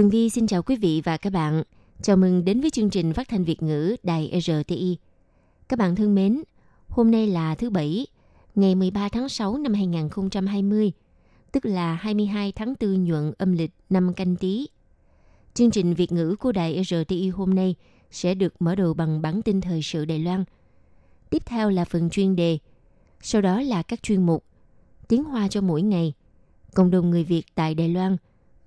Tường Vi xin chào quý vị và các bạn. Chào mừng đến với chương trình phát thanh Việt ngữ Đài RTI. Các bạn thân mến, hôm nay là thứ Bảy, ngày 13 tháng 6 năm 2020, tức là 22 tháng 4 nhuận âm lịch năm canh tí. Chương trình Việt ngữ của Đài RTI hôm nay sẽ được mở đầu bằng bản tin thời sự Đài Loan. Tiếp theo là phần chuyên đề, sau đó là các chuyên mục Tiếng Hoa cho mỗi ngày, cộng đồng người Việt tại Đài Loan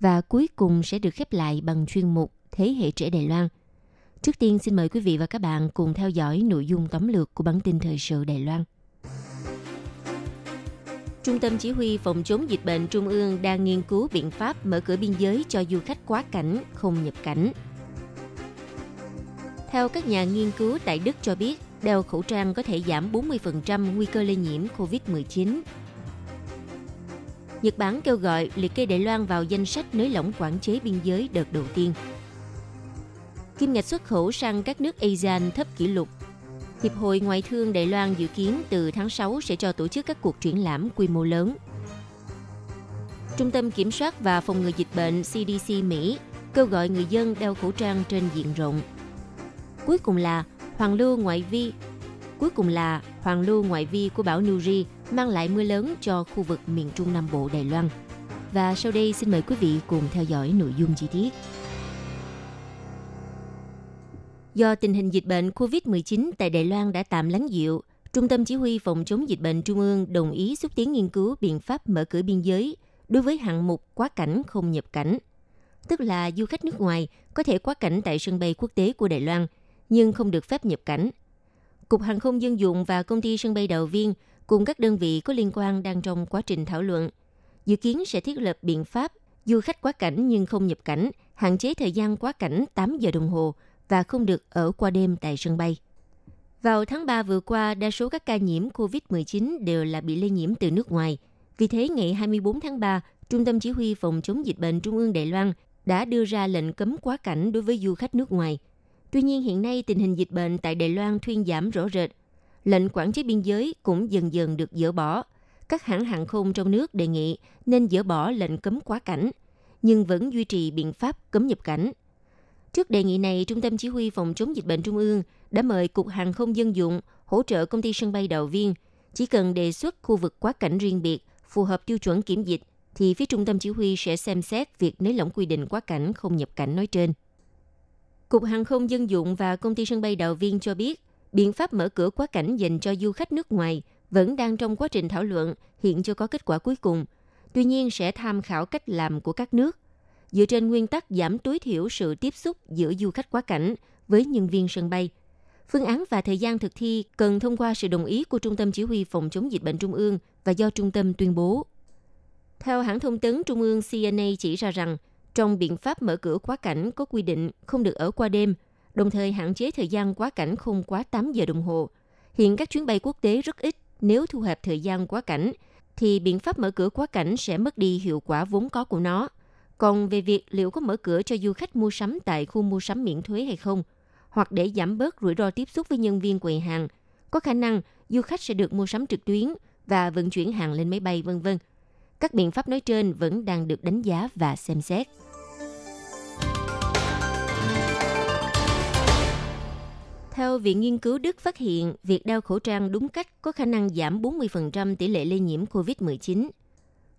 và cuối cùng sẽ được khép lại bằng chuyên mục Thế hệ trẻ Đài Loan. Trước tiên xin mời quý vị và các bạn cùng theo dõi nội dung tóm lược của bản tin thời sự Đài Loan. Trung tâm Chỉ huy Phòng chống dịch bệnh Trung ương đang nghiên cứu biện pháp mở cửa biên giới cho du khách quá cảnh, không nhập cảnh. Theo các nhà nghiên cứu tại Đức cho biết, đeo khẩu trang có thể giảm 40% nguy cơ lây nhiễm COVID-19. Nhật Bản kêu gọi liệt kê Đài Loan vào danh sách nới lỏng quản chế biên giới đợt đầu tiên. Kim ngạch xuất khẩu sang các nước ASEAN thấp kỷ lục. Hiệp hội Ngoại thương Đài Loan dự kiến từ tháng 6 sẽ cho tổ chức các cuộc triển lãm quy mô lớn. Trung tâm Kiểm soát và Phòng ngừa Dịch bệnh CDC Mỹ kêu gọi người dân đeo khẩu trang trên diện rộng. Cuối cùng là Hoàng lưu ngoại vi Cuối cùng là hoàng lưu ngoại vi của bão Nuri mang lại mưa lớn cho khu vực miền Trung Nam Bộ Đài Loan. Và sau đây xin mời quý vị cùng theo dõi nội dung chi tiết. Do tình hình dịch bệnh COVID-19 tại Đài Loan đã tạm lắng dịu, Trung tâm Chỉ huy Phòng chống dịch bệnh Trung ương đồng ý xúc tiến nghiên cứu biện pháp mở cửa biên giới đối với hạng mục quá cảnh không nhập cảnh. Tức là du khách nước ngoài có thể quá cảnh tại sân bay quốc tế của Đài Loan, nhưng không được phép nhập cảnh. Cục Hàng không Dân dụng và Công ty Sân bay Đào Viên cùng các đơn vị có liên quan đang trong quá trình thảo luận. Dự kiến sẽ thiết lập biện pháp du khách quá cảnh nhưng không nhập cảnh, hạn chế thời gian quá cảnh 8 giờ đồng hồ và không được ở qua đêm tại sân bay. Vào tháng 3 vừa qua, đa số các ca nhiễm COVID-19 đều là bị lây nhiễm từ nước ngoài. Vì thế, ngày 24 tháng 3, Trung tâm Chỉ huy Phòng chống dịch bệnh Trung ương Đài Loan đã đưa ra lệnh cấm quá cảnh đối với du khách nước ngoài. Tuy nhiên, hiện nay tình hình dịch bệnh tại Đài Loan thuyên giảm rõ rệt. Lệnh quản chế biên giới cũng dần dần được dỡ bỏ. Các hãng hàng không trong nước đề nghị nên dỡ bỏ lệnh cấm quá cảnh, nhưng vẫn duy trì biện pháp cấm nhập cảnh – Trước đề nghị này, Trung tâm Chỉ huy Phòng chống dịch bệnh Trung ương đã mời Cục Hàng không Dân dụng hỗ trợ công ty sân bay Đào Viên. Chỉ cần đề xuất khu vực quá cảnh riêng biệt, phù hợp tiêu chuẩn kiểm dịch, thì phía Trung tâm Chỉ huy sẽ xem xét việc nới lỏng quy định quá cảnh không nhập cảnh nói trên. Cục Hàng không Dân dụng và công ty sân bay Đào Viên cho biết, biện pháp mở cửa quá cảnh dành cho du khách nước ngoài vẫn đang trong quá trình thảo luận, hiện chưa có kết quả cuối cùng. Tuy nhiên sẽ tham khảo cách làm của các nước dựa trên nguyên tắc giảm tối thiểu sự tiếp xúc giữa du khách quá cảnh với nhân viên sân bay. Phương án và thời gian thực thi cần thông qua sự đồng ý của Trung tâm Chỉ huy Phòng chống dịch bệnh Trung ương và do Trung tâm tuyên bố. Theo hãng thông tấn Trung ương CNA chỉ ra rằng, trong biện pháp mở cửa quá cảnh có quy định không được ở qua đêm, đồng thời hạn chế thời gian quá cảnh không quá 8 giờ đồng hồ. Hiện các chuyến bay quốc tế rất ít, nếu thu hẹp thời gian quá cảnh, thì biện pháp mở cửa quá cảnh sẽ mất đi hiệu quả vốn có của nó – còn về việc liệu có mở cửa cho du khách mua sắm tại khu mua sắm miễn thuế hay không, hoặc để giảm bớt rủi ro tiếp xúc với nhân viên quầy hàng, có khả năng du khách sẽ được mua sắm trực tuyến và vận chuyển hàng lên máy bay vân vân. Các biện pháp nói trên vẫn đang được đánh giá và xem xét. Theo Viện Nghiên cứu Đức phát hiện, việc đeo khẩu trang đúng cách có khả năng giảm 40% tỷ lệ lây nhiễm COVID-19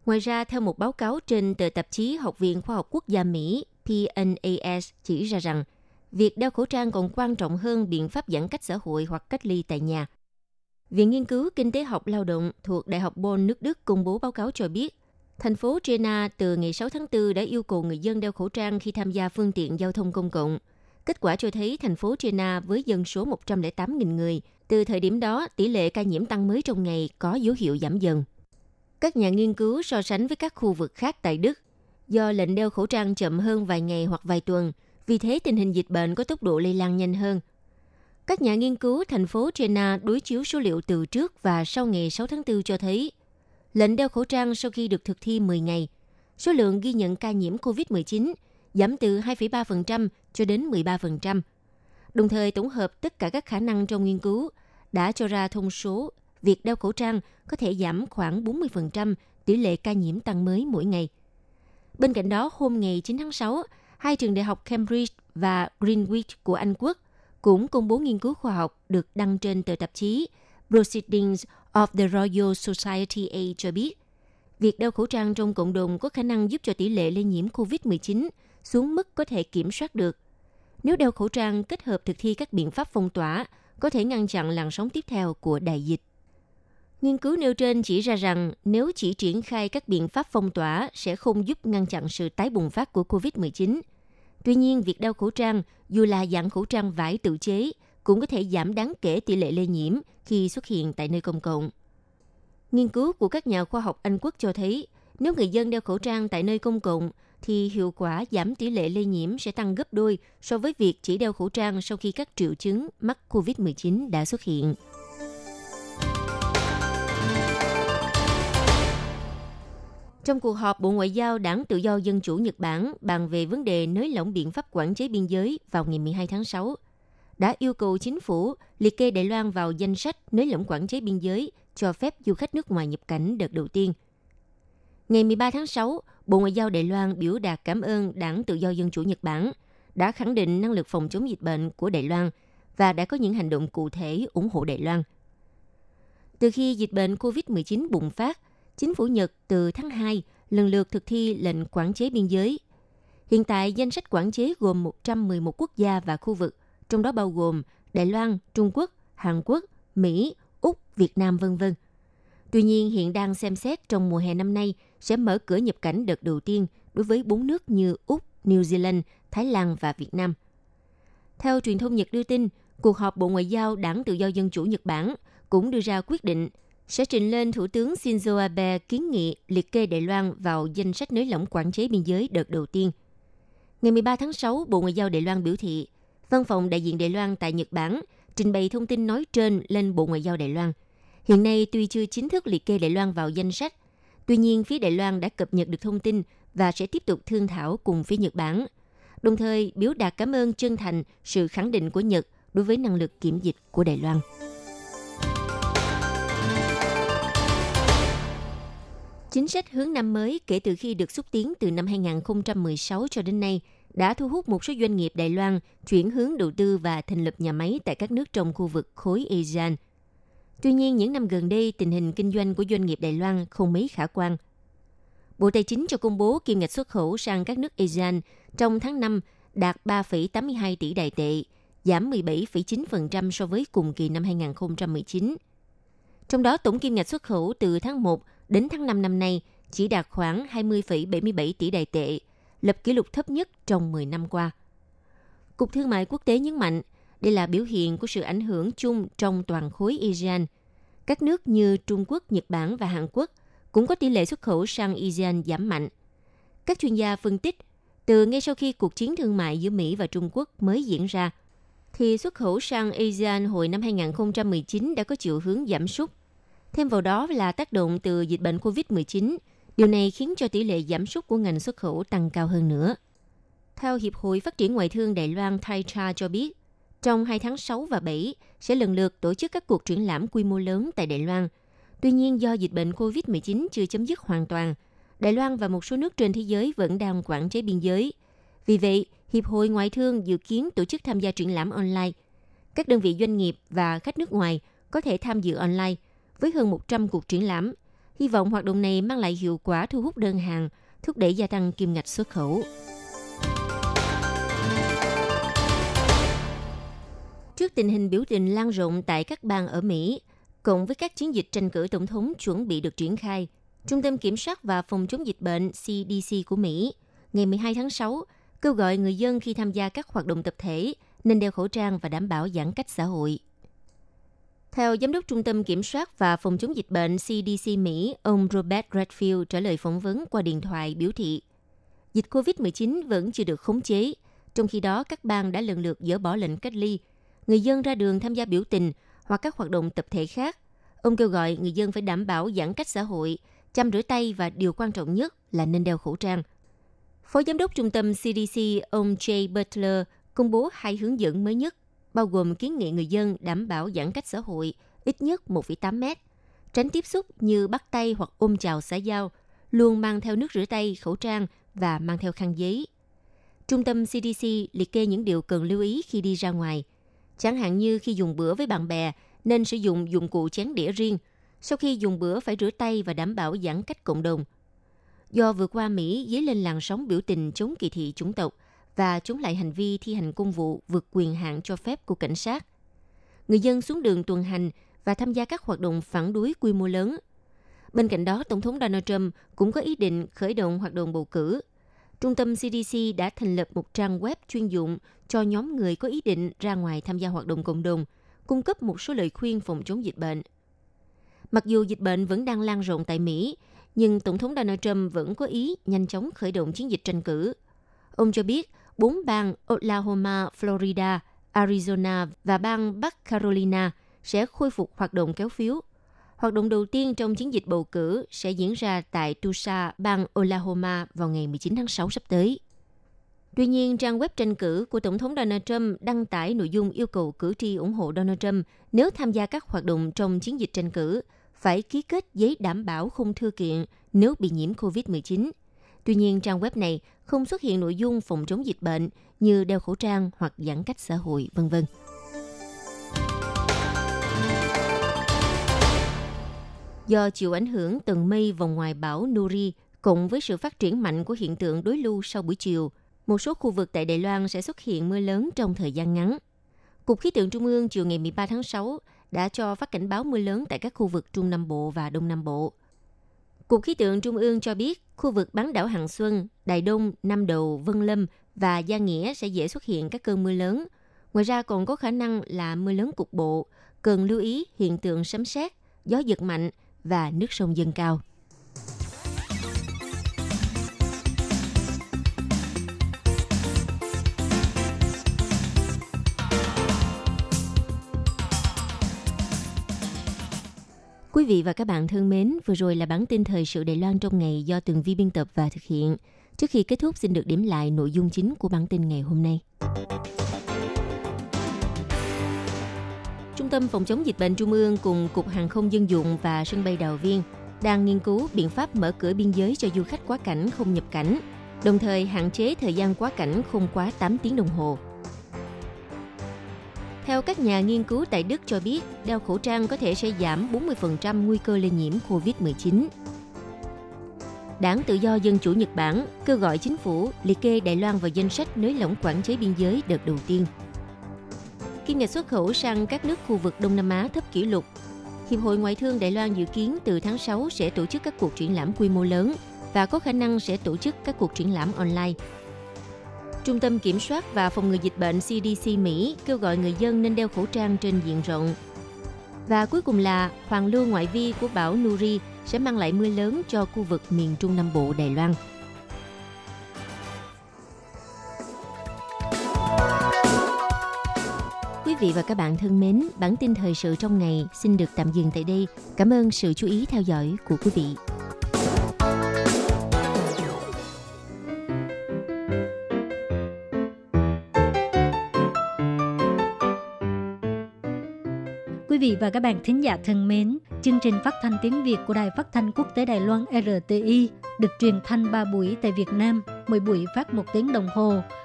Ngoài ra, theo một báo cáo trên tờ tạp chí Học viện Khoa học Quốc gia Mỹ PNAS chỉ ra rằng, việc đeo khẩu trang còn quan trọng hơn biện pháp giãn cách xã hội hoặc cách ly tại nhà. Viện Nghiên cứu Kinh tế học lao động thuộc Đại học Bonn nước Đức công bố báo cáo cho biết, thành phố Jena từ ngày 6 tháng 4 đã yêu cầu người dân đeo khẩu trang khi tham gia phương tiện giao thông công cộng. Kết quả cho thấy thành phố China với dân số 108.000 người, từ thời điểm đó tỷ lệ ca nhiễm tăng mới trong ngày có dấu hiệu giảm dần. Các nhà nghiên cứu so sánh với các khu vực khác tại Đức. Do lệnh đeo khẩu trang chậm hơn vài ngày hoặc vài tuần, vì thế tình hình dịch bệnh có tốc độ lây lan nhanh hơn. Các nhà nghiên cứu thành phố China đối chiếu số liệu từ trước và sau ngày 6 tháng 4 cho thấy, lệnh đeo khẩu trang sau khi được thực thi 10 ngày, số lượng ghi nhận ca nhiễm COVID-19 giảm từ 2,3% cho đến 13%. Đồng thời tổng hợp tất cả các khả năng trong nghiên cứu đã cho ra thông số việc đeo khẩu trang có thể giảm khoảng 40% tỷ lệ ca nhiễm tăng mới mỗi ngày. Bên cạnh đó, hôm ngày 9 tháng 6, hai trường đại học Cambridge và Greenwich của Anh Quốc cũng công bố nghiên cứu khoa học được đăng trên tờ tạp chí Proceedings of the Royal Society A cho biết, việc đeo khẩu trang trong cộng đồng có khả năng giúp cho tỷ lệ lây nhiễm COVID-19 xuống mức có thể kiểm soát được. Nếu đeo khẩu trang kết hợp thực thi các biện pháp phong tỏa, có thể ngăn chặn làn sóng tiếp theo của đại dịch. Nghiên cứu nêu trên chỉ ra rằng nếu chỉ triển khai các biện pháp phong tỏa sẽ không giúp ngăn chặn sự tái bùng phát của COVID-19. Tuy nhiên, việc đeo khẩu trang, dù là dạng khẩu trang vải tự chế, cũng có thể giảm đáng kể tỷ lệ lây nhiễm khi xuất hiện tại nơi công cộng. Nghiên cứu của các nhà khoa học Anh quốc cho thấy, nếu người dân đeo khẩu trang tại nơi công cộng, thì hiệu quả giảm tỷ lệ lây nhiễm sẽ tăng gấp đôi so với việc chỉ đeo khẩu trang sau khi các triệu chứng mắc COVID-19 đã xuất hiện. Trong cuộc họp Bộ Ngoại giao Đảng Tự do Dân chủ Nhật Bản bàn về vấn đề nới lỏng biện pháp quản chế biên giới vào ngày 12 tháng 6, đã yêu cầu chính phủ liệt kê Đài Loan vào danh sách nới lỏng quản chế biên giới cho phép du khách nước ngoài nhập cảnh đợt đầu tiên. Ngày 13 tháng 6, Bộ Ngoại giao Đài Loan biểu đạt cảm ơn Đảng Tự do Dân chủ Nhật Bản đã khẳng định năng lực phòng chống dịch bệnh của Đài Loan và đã có những hành động cụ thể ủng hộ Đài Loan. Từ khi dịch bệnh COVID-19 bùng phát, chính phủ Nhật từ tháng 2 lần lượt thực thi lệnh quản chế biên giới. Hiện tại, danh sách quản chế gồm 111 quốc gia và khu vực, trong đó bao gồm Đài Loan, Trung Quốc, Hàn Quốc, Mỹ, Úc, Việt Nam v.v. Tuy nhiên, hiện đang xem xét trong mùa hè năm nay sẽ mở cửa nhập cảnh đợt đầu tiên đối với bốn nước như Úc, New Zealand, Thái Lan và Việt Nam. Theo truyền thông Nhật đưa tin, cuộc họp Bộ Ngoại giao Đảng Tự do Dân chủ Nhật Bản cũng đưa ra quyết định sẽ trình lên Thủ tướng Shinzo Abe kiến nghị liệt kê Đài Loan vào danh sách nới lỏng quản chế biên giới đợt đầu tiên. Ngày 13 tháng 6, Bộ Ngoại giao Đài Loan biểu thị, văn phòng đại diện Đài Loan tại Nhật Bản trình bày thông tin nói trên lên Bộ Ngoại giao Đài Loan. Hiện nay tuy chưa chính thức liệt kê Đài Loan vào danh sách, tuy nhiên, phía Đài Loan đã cập nhật được thông tin và sẽ tiếp tục thương thảo cùng phía Nhật Bản. Đồng thời, biểu đạt cảm ơn chân thành sự khẳng định của Nhật đối với năng lực kiểm dịch của Đài Loan. Chính sách hướng năm mới kể từ khi được xúc tiến từ năm 2016 cho đến nay đã thu hút một số doanh nghiệp Đài Loan chuyển hướng đầu tư và thành lập nhà máy tại các nước trong khu vực khối ASEAN. Tuy nhiên, những năm gần đây, tình hình kinh doanh của doanh nghiệp Đài Loan không mấy khả quan. Bộ Tài chính cho công bố kim ngạch xuất khẩu sang các nước ASEAN trong tháng 5 đạt 3,82 tỷ đại tệ, giảm 17,9% so với cùng kỳ năm 2019. Trong đó, tổng kim ngạch xuất khẩu từ tháng 1 đến tháng 5 năm nay chỉ đạt khoảng 20,77 tỷ đại tệ, lập kỷ lục thấp nhất trong 10 năm qua. Cục Thương mại Quốc tế nhấn mạnh, đây là biểu hiện của sự ảnh hưởng chung trong toàn khối ASEAN. Các nước như Trung Quốc, Nhật Bản và Hàn Quốc cũng có tỷ lệ xuất khẩu sang ASEAN giảm mạnh. Các chuyên gia phân tích, từ ngay sau khi cuộc chiến thương mại giữa Mỹ và Trung Quốc mới diễn ra, thì xuất khẩu sang ASEAN hồi năm 2019 đã có chiều hướng giảm sút Thêm vào đó là tác động từ dịch bệnh COVID-19. Điều này khiến cho tỷ lệ giảm sút của ngành xuất khẩu tăng cao hơn nữa. Theo Hiệp hội Phát triển Ngoại thương Đài Loan Thaicha cho biết, trong hai tháng 6 và 7 sẽ lần lượt tổ chức các cuộc triển lãm quy mô lớn tại Đài Loan. Tuy nhiên do dịch bệnh COVID-19 chưa chấm dứt hoàn toàn, Đài Loan và một số nước trên thế giới vẫn đang quản chế biên giới. Vì vậy, Hiệp hội Ngoại thương dự kiến tổ chức tham gia triển lãm online. Các đơn vị doanh nghiệp và khách nước ngoài có thể tham dự online với hơn 100 cuộc triển lãm. Hy vọng hoạt động này mang lại hiệu quả thu hút đơn hàng, thúc đẩy gia tăng kim ngạch xuất khẩu. Trước tình hình biểu tình lan rộng tại các bang ở Mỹ, cộng với các chiến dịch tranh cử tổng thống chuẩn bị được triển khai, Trung tâm Kiểm soát và Phòng chống dịch bệnh CDC của Mỹ ngày 12 tháng 6 kêu gọi người dân khi tham gia các hoạt động tập thể nên đeo khẩu trang và đảm bảo giãn cách xã hội. Theo Giám đốc Trung tâm Kiểm soát và Phòng chống dịch bệnh CDC Mỹ, ông Robert Redfield trả lời phỏng vấn qua điện thoại biểu thị, dịch COVID-19 vẫn chưa được khống chế. Trong khi đó, các bang đã lần lượt dỡ bỏ lệnh cách ly. Người dân ra đường tham gia biểu tình hoặc các hoạt động tập thể khác. Ông kêu gọi người dân phải đảm bảo giãn cách xã hội, chăm rửa tay và điều quan trọng nhất là nên đeo khẩu trang. Phó Giám đốc Trung tâm CDC ông Jay Butler công bố hai hướng dẫn mới nhất, bao gồm kiến nghị người dân đảm bảo giãn cách xã hội ít nhất 1,8 mét, tránh tiếp xúc như bắt tay hoặc ôm chào xã giao, luôn mang theo nước rửa tay, khẩu trang và mang theo khăn giấy. Trung tâm CDC liệt kê những điều cần lưu ý khi đi ra ngoài. Chẳng hạn như khi dùng bữa với bạn bè, nên sử dụng dụng cụ chén đĩa riêng. Sau khi dùng bữa phải rửa tay và đảm bảo giãn cách cộng đồng. Do vừa qua Mỹ dấy lên làn sóng biểu tình chống kỳ thị chủng tộc và chống lại hành vi thi hành công vụ vượt quyền hạn cho phép của cảnh sát. Người dân xuống đường tuần hành và tham gia các hoạt động phản đối quy mô lớn. Bên cạnh đó, Tổng thống Donald Trump cũng có ý định khởi động hoạt động bầu cử. Trung tâm CDC đã thành lập một trang web chuyên dụng cho nhóm người có ý định ra ngoài tham gia hoạt động cộng đồng, cung cấp một số lời khuyên phòng chống dịch bệnh. Mặc dù dịch bệnh vẫn đang lan rộng tại Mỹ, nhưng Tổng thống Donald Trump vẫn có ý nhanh chóng khởi động chiến dịch tranh cử. Ông cho biết bốn bang Oklahoma, Florida, Arizona và bang Bắc Carolina sẽ khôi phục hoạt động kéo phiếu. Hoạt động đầu tiên trong chiến dịch bầu cử sẽ diễn ra tại Tulsa, bang Oklahoma vào ngày 19 tháng 6 sắp tới. Tuy nhiên, trang web tranh cử của Tổng thống Donald Trump đăng tải nội dung yêu cầu cử tri ủng hộ Donald Trump nếu tham gia các hoạt động trong chiến dịch tranh cử, phải ký kết giấy đảm bảo không thư kiện nếu bị nhiễm COVID-19. Tuy nhiên, trang web này không xuất hiện nội dung phòng chống dịch bệnh như đeo khẩu trang hoặc giãn cách xã hội, vân vân. Do chịu ảnh hưởng tầng mây vòng ngoài bão Nuri cộng với sự phát triển mạnh của hiện tượng đối lưu sau buổi chiều, một số khu vực tại Đài Loan sẽ xuất hiện mưa lớn trong thời gian ngắn. Cục Khí tượng Trung ương chiều ngày 13 tháng 6 đã cho phát cảnh báo mưa lớn tại các khu vực Trung Nam Bộ và Đông Nam Bộ. Cục Khí tượng Trung ương cho biết khu vực bán đảo Hằng Xuân, Đài Đông, Nam Đầu, Vân Lâm và Gia Nghĩa sẽ dễ xuất hiện các cơn mưa lớn. Ngoài ra còn có khả năng là mưa lớn cục bộ, cần lưu ý hiện tượng sấm sét, gió giật mạnh và nước sông dâng cao. Quý vị và các bạn thân mến, vừa rồi là bản tin thời sự Đài Loan trong ngày do Tường Vi biên tập và thực hiện. Trước khi kết thúc xin được điểm lại nội dung chính của bản tin ngày hôm nay. Trung tâm Phòng chống dịch bệnh Trung ương cùng Cục Hàng không Dân dụng và Sân bay Đào Viên đang nghiên cứu biện pháp mở cửa biên giới cho du khách quá cảnh không nhập cảnh, đồng thời hạn chế thời gian quá cảnh không quá 8 tiếng đồng hồ. Theo các nhà nghiên cứu tại Đức cho biết, đeo khẩu trang có thể sẽ giảm 40% nguy cơ lây nhiễm COVID-19. Đảng Tự do Dân chủ Nhật Bản kêu gọi chính phủ liệt kê Đài Loan vào danh sách nới lỏng quản chế biên giới đợt đầu tiên. Kim ngạch xuất khẩu sang các nước khu vực Đông Nam Á thấp kỷ lục. Hiệp hội Ngoại thương Đài Loan dự kiến từ tháng 6 sẽ tổ chức các cuộc triển lãm quy mô lớn và có khả năng sẽ tổ chức các cuộc triển lãm online Trung tâm Kiểm soát và Phòng ngừa Dịch bệnh CDC Mỹ kêu gọi người dân nên đeo khẩu trang trên diện rộng. Và cuối cùng là hoàng lưu ngoại vi của bão Nuri sẽ mang lại mưa lớn cho khu vực miền Trung Nam Bộ Đài Loan. Quý vị và các bạn thân mến, bản tin thời sự trong ngày xin được tạm dừng tại đây. Cảm ơn sự chú ý theo dõi của quý vị. Quý vị và các bạn thính giả thân mến, chương trình phát thanh tiếng Việt của Đài Phát thanh Quốc tế Đài Loan RTI được truyền thanh 3 buổi tại Việt Nam, mỗi buổi phát 1 tiếng đồng hồ.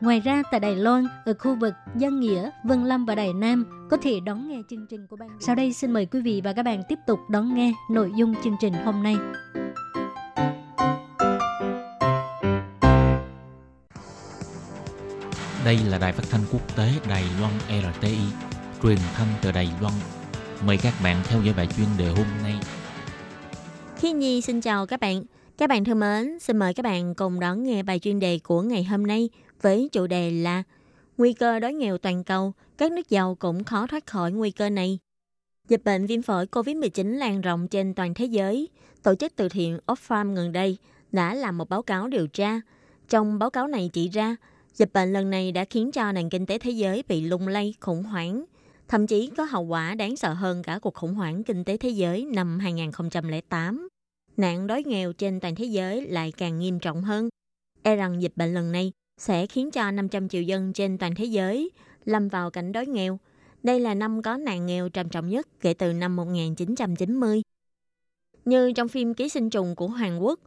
Ngoài ra tại Đài Loan, ở khu vực Dân Nghĩa, Vân Lâm và Đài Nam có thể đón nghe chương trình của ban. Sau đây xin mời quý vị và các bạn tiếp tục đón nghe nội dung chương trình hôm nay. Đây là đài phát thanh quốc tế Đài Loan RTI, truyền thanh từ Đài Loan. Mời các bạn theo dõi bài chuyên đề hôm nay. Khi Nhi xin chào các bạn. Các bạn thân mến, xin mời các bạn cùng đón nghe bài chuyên đề của ngày hôm nay với chủ đề là Nguy cơ đói nghèo toàn cầu, các nước giàu cũng khó thoát khỏi nguy cơ này. Dịch bệnh viêm phổi COVID-19 lan rộng trên toàn thế giới. Tổ chức từ thiện Oxfam gần đây đã làm một báo cáo điều tra. Trong báo cáo này chỉ ra, dịch bệnh lần này đã khiến cho nền kinh tế thế giới bị lung lay khủng hoảng, thậm chí có hậu quả đáng sợ hơn cả cuộc khủng hoảng kinh tế thế giới năm 2008. Nạn đói nghèo trên toàn thế giới lại càng nghiêm trọng hơn. E rằng dịch bệnh lần này sẽ khiến cho 500 triệu dân trên toàn thế giới lâm vào cảnh đói nghèo. Đây là năm có nạn nghèo trầm trọng nhất kể từ năm 1990. Như trong phim Ký sinh trùng của Hàn Quốc,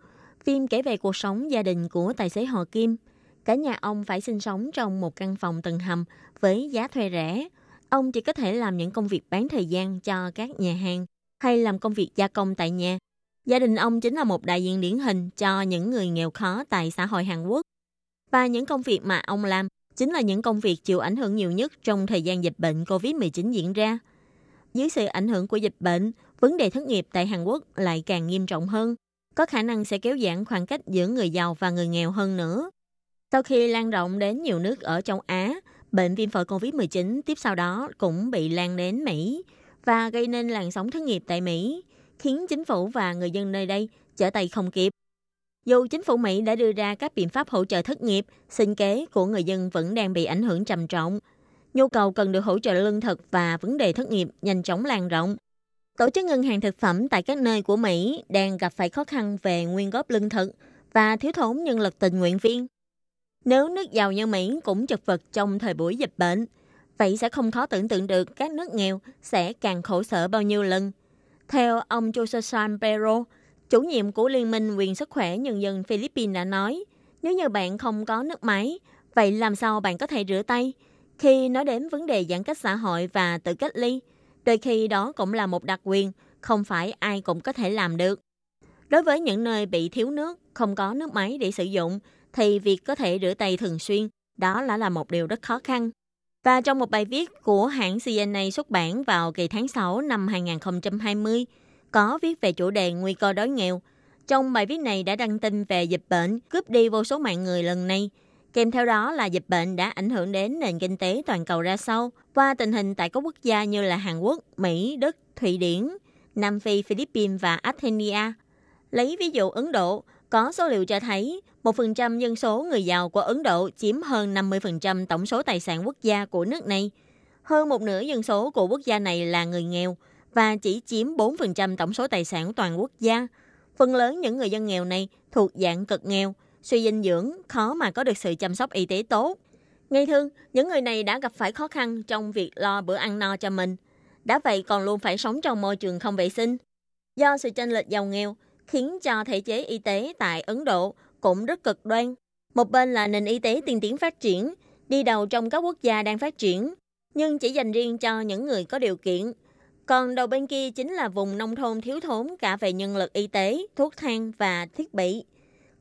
phim kể về cuộc sống gia đình của tài xế họ Kim. Cả nhà ông phải sinh sống trong một căn phòng tầng hầm với giá thuê rẻ. Ông chỉ có thể làm những công việc bán thời gian cho các nhà hàng hay làm công việc gia công tại nhà. Gia đình ông chính là một đại diện điển hình cho những người nghèo khó tại xã hội Hàn Quốc. Và những công việc mà ông làm chính là những công việc chịu ảnh hưởng nhiều nhất trong thời gian dịch bệnh COVID-19 diễn ra. Dưới sự ảnh hưởng của dịch bệnh, vấn đề thất nghiệp tại Hàn Quốc lại càng nghiêm trọng hơn, có khả năng sẽ kéo giãn khoảng cách giữa người giàu và người nghèo hơn nữa. Sau khi lan rộng đến nhiều nước ở châu Á, bệnh viêm phổi COVID-19 tiếp sau đó cũng bị lan đến Mỹ và gây nên làn sóng thất nghiệp tại Mỹ, khiến chính phủ và người dân nơi đây trở tay không kịp. Dù chính phủ Mỹ đã đưa ra các biện pháp hỗ trợ thất nghiệp, sinh kế của người dân vẫn đang bị ảnh hưởng trầm trọng. Nhu cầu cần được hỗ trợ lương thực và vấn đề thất nghiệp nhanh chóng lan rộng. Tổ chức Ngân hàng Thực phẩm tại các nơi của Mỹ đang gặp phải khó khăn về nguyên góp lương thực và thiếu thốn nhân lực tình nguyện viên. Nếu nước giàu như Mỹ cũng chật vật trong thời buổi dịch bệnh, vậy sẽ không khó tưởng tượng được các nước nghèo sẽ càng khổ sở bao nhiêu lần. Theo ông Joseph Pero, chủ nhiệm của Liên minh Quyền Sức khỏe Nhân dân Philippines đã nói, nếu như bạn không có nước máy, vậy làm sao bạn có thể rửa tay? Khi nói đến vấn đề giãn cách xã hội và tự cách ly, đôi khi đó cũng là một đặc quyền, không phải ai cũng có thể làm được. Đối với những nơi bị thiếu nước, không có nước máy để sử dụng, thì việc có thể rửa tay thường xuyên, đó là là một điều rất khó khăn. Và trong một bài viết của hãng CNA xuất bản vào kỳ tháng 6 năm 2020, có viết về chủ đề nguy cơ đói nghèo. Trong bài viết này đã đăng tin về dịch bệnh cướp đi vô số mạng người lần này. Kèm theo đó là dịch bệnh đã ảnh hưởng đến nền kinh tế toàn cầu ra sao qua tình hình tại các quốc gia như là Hàn Quốc, Mỹ, Đức, Thụy Điển, Nam Phi, Philippines và Armenia. Lấy ví dụ Ấn Độ, có số liệu cho thấy 1% dân số người giàu của Ấn Độ chiếm hơn 50% tổng số tài sản quốc gia của nước này. Hơn một nửa dân số của quốc gia này là người nghèo và chỉ chiếm 4% tổng số tài sản toàn quốc gia. Phần lớn những người dân nghèo này thuộc dạng cực nghèo, suy dinh dưỡng, khó mà có được sự chăm sóc y tế tốt. Ngay thương, những người này đã gặp phải khó khăn trong việc lo bữa ăn no cho mình. Đã vậy còn luôn phải sống trong môi trường không vệ sinh. Do sự chênh lệch giàu nghèo, khiến cho thể chế y tế tại Ấn Độ cũng rất cực đoan. Một bên là nền y tế tiên tiến phát triển, đi đầu trong các quốc gia đang phát triển, nhưng chỉ dành riêng cho những người có điều kiện. Còn đầu bên kia chính là vùng nông thôn thiếu thốn cả về nhân lực y tế, thuốc thang và thiết bị.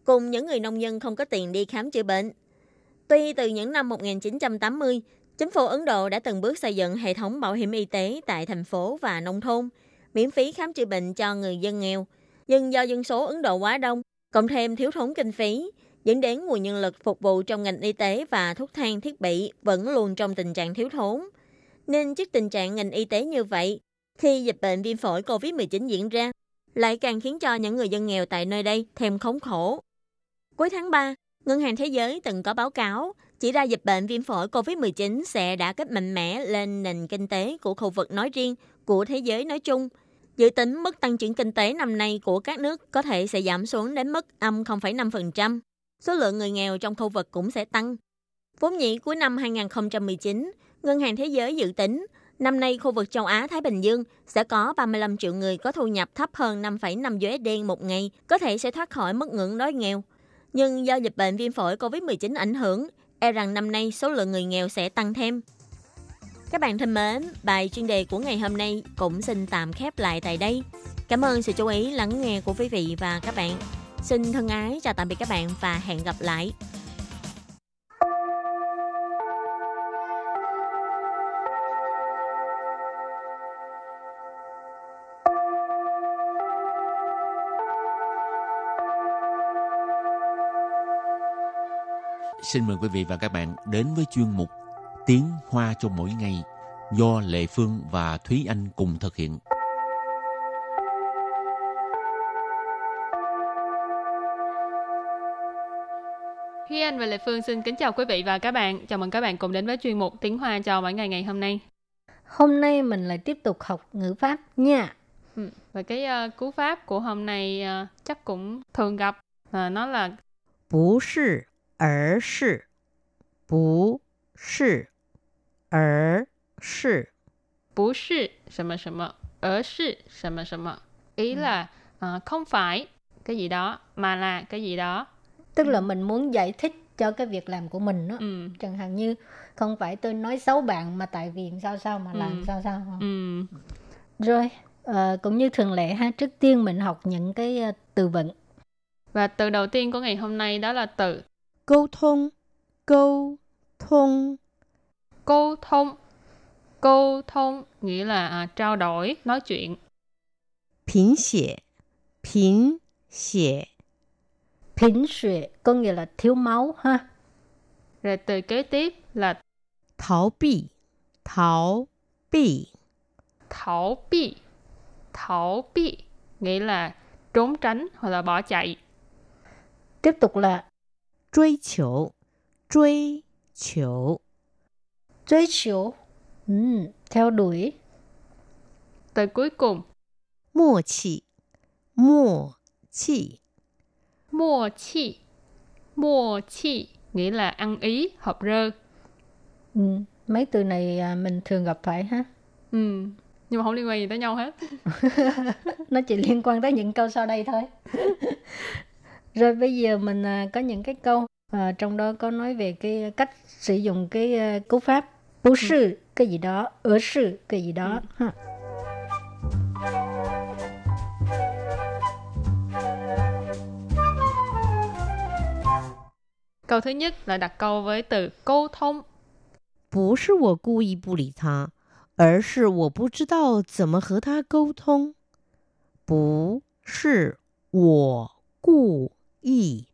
Cùng những người nông dân không có tiền đi khám chữa bệnh. Tuy từ những năm 1980, chính phủ Ấn Độ đã từng bước xây dựng hệ thống bảo hiểm y tế tại thành phố và nông thôn, miễn phí khám chữa bệnh cho người dân nghèo. Nhưng do dân số Ấn Độ quá đông, cộng thêm thiếu thốn kinh phí, dẫn đến nguồn nhân lực phục vụ trong ngành y tế và thuốc thang thiết bị vẫn luôn trong tình trạng thiếu thốn. Nên trước tình trạng ngành y tế như vậy, khi dịch bệnh viêm phổi COVID-19 diễn ra, lại càng khiến cho những người dân nghèo tại nơi đây thêm khốn khổ. Cuối tháng 3, Ngân hàng Thế giới từng có báo cáo chỉ ra dịch bệnh viêm phổi COVID-19 sẽ đã kích mạnh mẽ lên nền kinh tế của khu vực nói riêng, của thế giới nói chung. Dự tính mức tăng trưởng kinh tế năm nay của các nước có thể sẽ giảm xuống đến mức âm 0,5%. Số lượng người nghèo trong khu vực cũng sẽ tăng. Vốn nhĩ cuối năm 2019, Ngân hàng Thế giới dự tính năm nay khu vực châu Á-Thái Bình Dương sẽ có 35 triệu người có thu nhập thấp hơn 5,5 USD một ngày có thể sẽ thoát khỏi mức ngưỡng đói nghèo. Nhưng do dịch bệnh viêm phổi COVID-19 ảnh hưởng, e rằng năm nay số lượng người nghèo sẽ tăng thêm. Các bạn thân mến, bài chuyên đề của ngày hôm nay cũng xin tạm khép lại tại đây. Cảm ơn sự chú ý lắng nghe của quý vị và các bạn. Xin thân ái chào tạm biệt các bạn và hẹn gặp lại. Xin mời quý vị và các bạn đến với chuyên mục tiếng hoa cho mỗi ngày do Lệ Phương và Thúy Anh cùng thực hiện. Thúy Anh và Lệ Phương xin kính chào quý vị và các bạn. Chào mừng các bạn cùng đến với chuyên mục Tiếng Hoa cho mỗi ngày ngày hôm nay. Hôm nay mình lại tiếp tục học ngữ pháp nha. Ừ, và cái uh, cú pháp của hôm nay uh, chắc cũng thường gặp. À, nó là Bú sư, er sư. Bú sư, 而是，不是什么什么，而是什么什么. Ý là uh, không phải cái gì đó mà là cái gì đó. Tức là mình muốn giải thích cho cái việc làm của mình đó. Ừ. Chẳng hạn như không phải tôi nói xấu bạn mà tại vì sao sao mà làm Ừ. sao sao. không? Ừ. Rồi, ờ, cũng như thường lệ ha, trước tiên mình học những cái ờ, từ vựng. Và từ đầu tiên của ngày hôm nay đó là từ 沟通，沟通， câu thông câu thông nghĩa là à, trao đổi nói chuyện. Bình xỉa Bình xỉa Bình xỉa có nghĩa là thiếu máu ha? Rồi từ kế tiếp là tháo bị tháo bị tháo bị tháo bị nghĩa là trốn tránh hoặc là bỏ chạy. Tiếp tục là truy chiều truy chiều 追求, um, theo đuổi. Tới cuối cùng. Mô chỉ, mô chỉ. Mô chỉ, mô chỉ nghĩa là ăn ý, hợp rơ. Ừ, mấy từ này à, mình thường gặp phải ha. Ừ, nhưng mà không liên quan gì tới nhau hết. Nó chỉ liên quan tới những câu sau đây thôi. Rồi bây giờ mình à, có những cái câu À, trong đó có nói về cái cách sử dụng cái uh, cú pháp bú sư cái gì đó, ở sư cái gì đó. Ha. Câu thứ nhất là đặt câu với từ câu thông. 不是我故意不理他，而是我不知道怎么和他沟通。不是我故意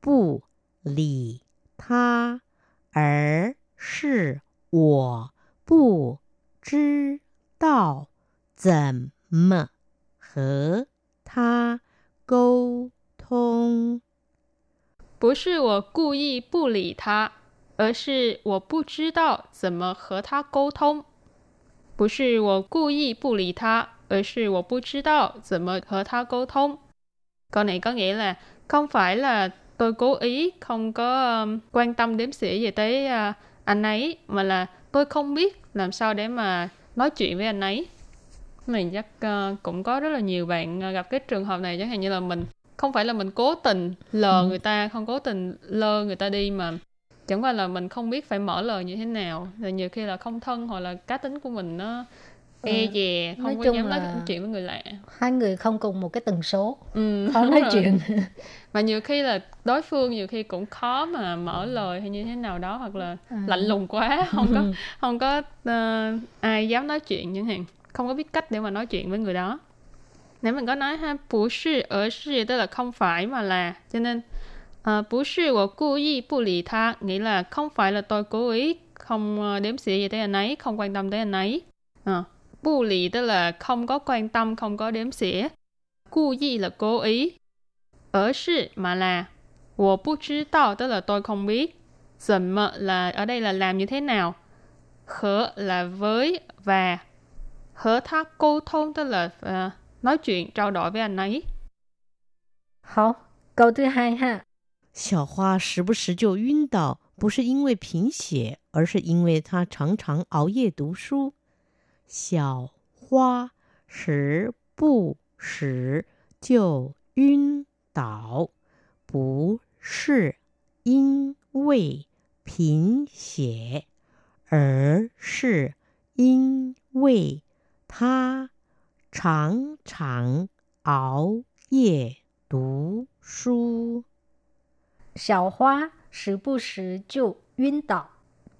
不理他，而是 我不知道怎么和他沟通。不是我故意不理他，而是我不知道怎么和他沟通。不是我故意不理他，而是我不知道怎么和他沟通。Câu này có nghĩa là không phải là tôi cố ý không có um, quan tâm đếm xỉa gì tới uh, anh ấy mà là tôi không biết làm sao để mà nói chuyện với anh ấy. Này chắc uh, cũng có rất là nhiều bạn uh, gặp cái trường hợp này chẳng hạn như là mình không phải là mình cố tình lờ Ừ. người ta không cố tình lơ người ta đi mà chẳng qua là mình không biết phải mở lời như thế nào rồi nhiều khi là không thân hoặc là cá tính của mình nó e Ừ. dè Nói không có chung dám nói là- chuyện với người lạ Hai người không cùng một cái tần số, ừ, khó nói rồi. chuyện. mà nhiều khi là đối phương nhiều khi cũng khó mà mở lời hay như thế nào đó hoặc là À. lạnh lùng quá không có không có ờ, ai dám nói chuyện chẳng hạn không có biết cách để mà nói chuyện với người đó nếu mình có nói ha bù sư ở sư tức là không phải mà là cho nên uh, bù sư của cố ý bù lì tha nghĩa là không phải là tôi cố ý không ờ, đếm xỉa gì tới anh ấy không quan tâm tới anh ấy uh, bù lì tức là không có quan tâm không có đếm xỉa cố ý là cố ý ở sư mà là 我不知道 tức là tôi không biết 怎么 là ở đây là làm như thế nào Hở là với và hở thác câu thông tức là à, nói chuyện trao đổi với anh ấy. Hảo, câu thứ hai ha. 小花时不时就晕倒，不是因为贫血，而是因为她常常熬夜读书。 小花时不时就晕倒，不是因为贫血，而是因为她常常熬夜读书。小花时不时就晕倒，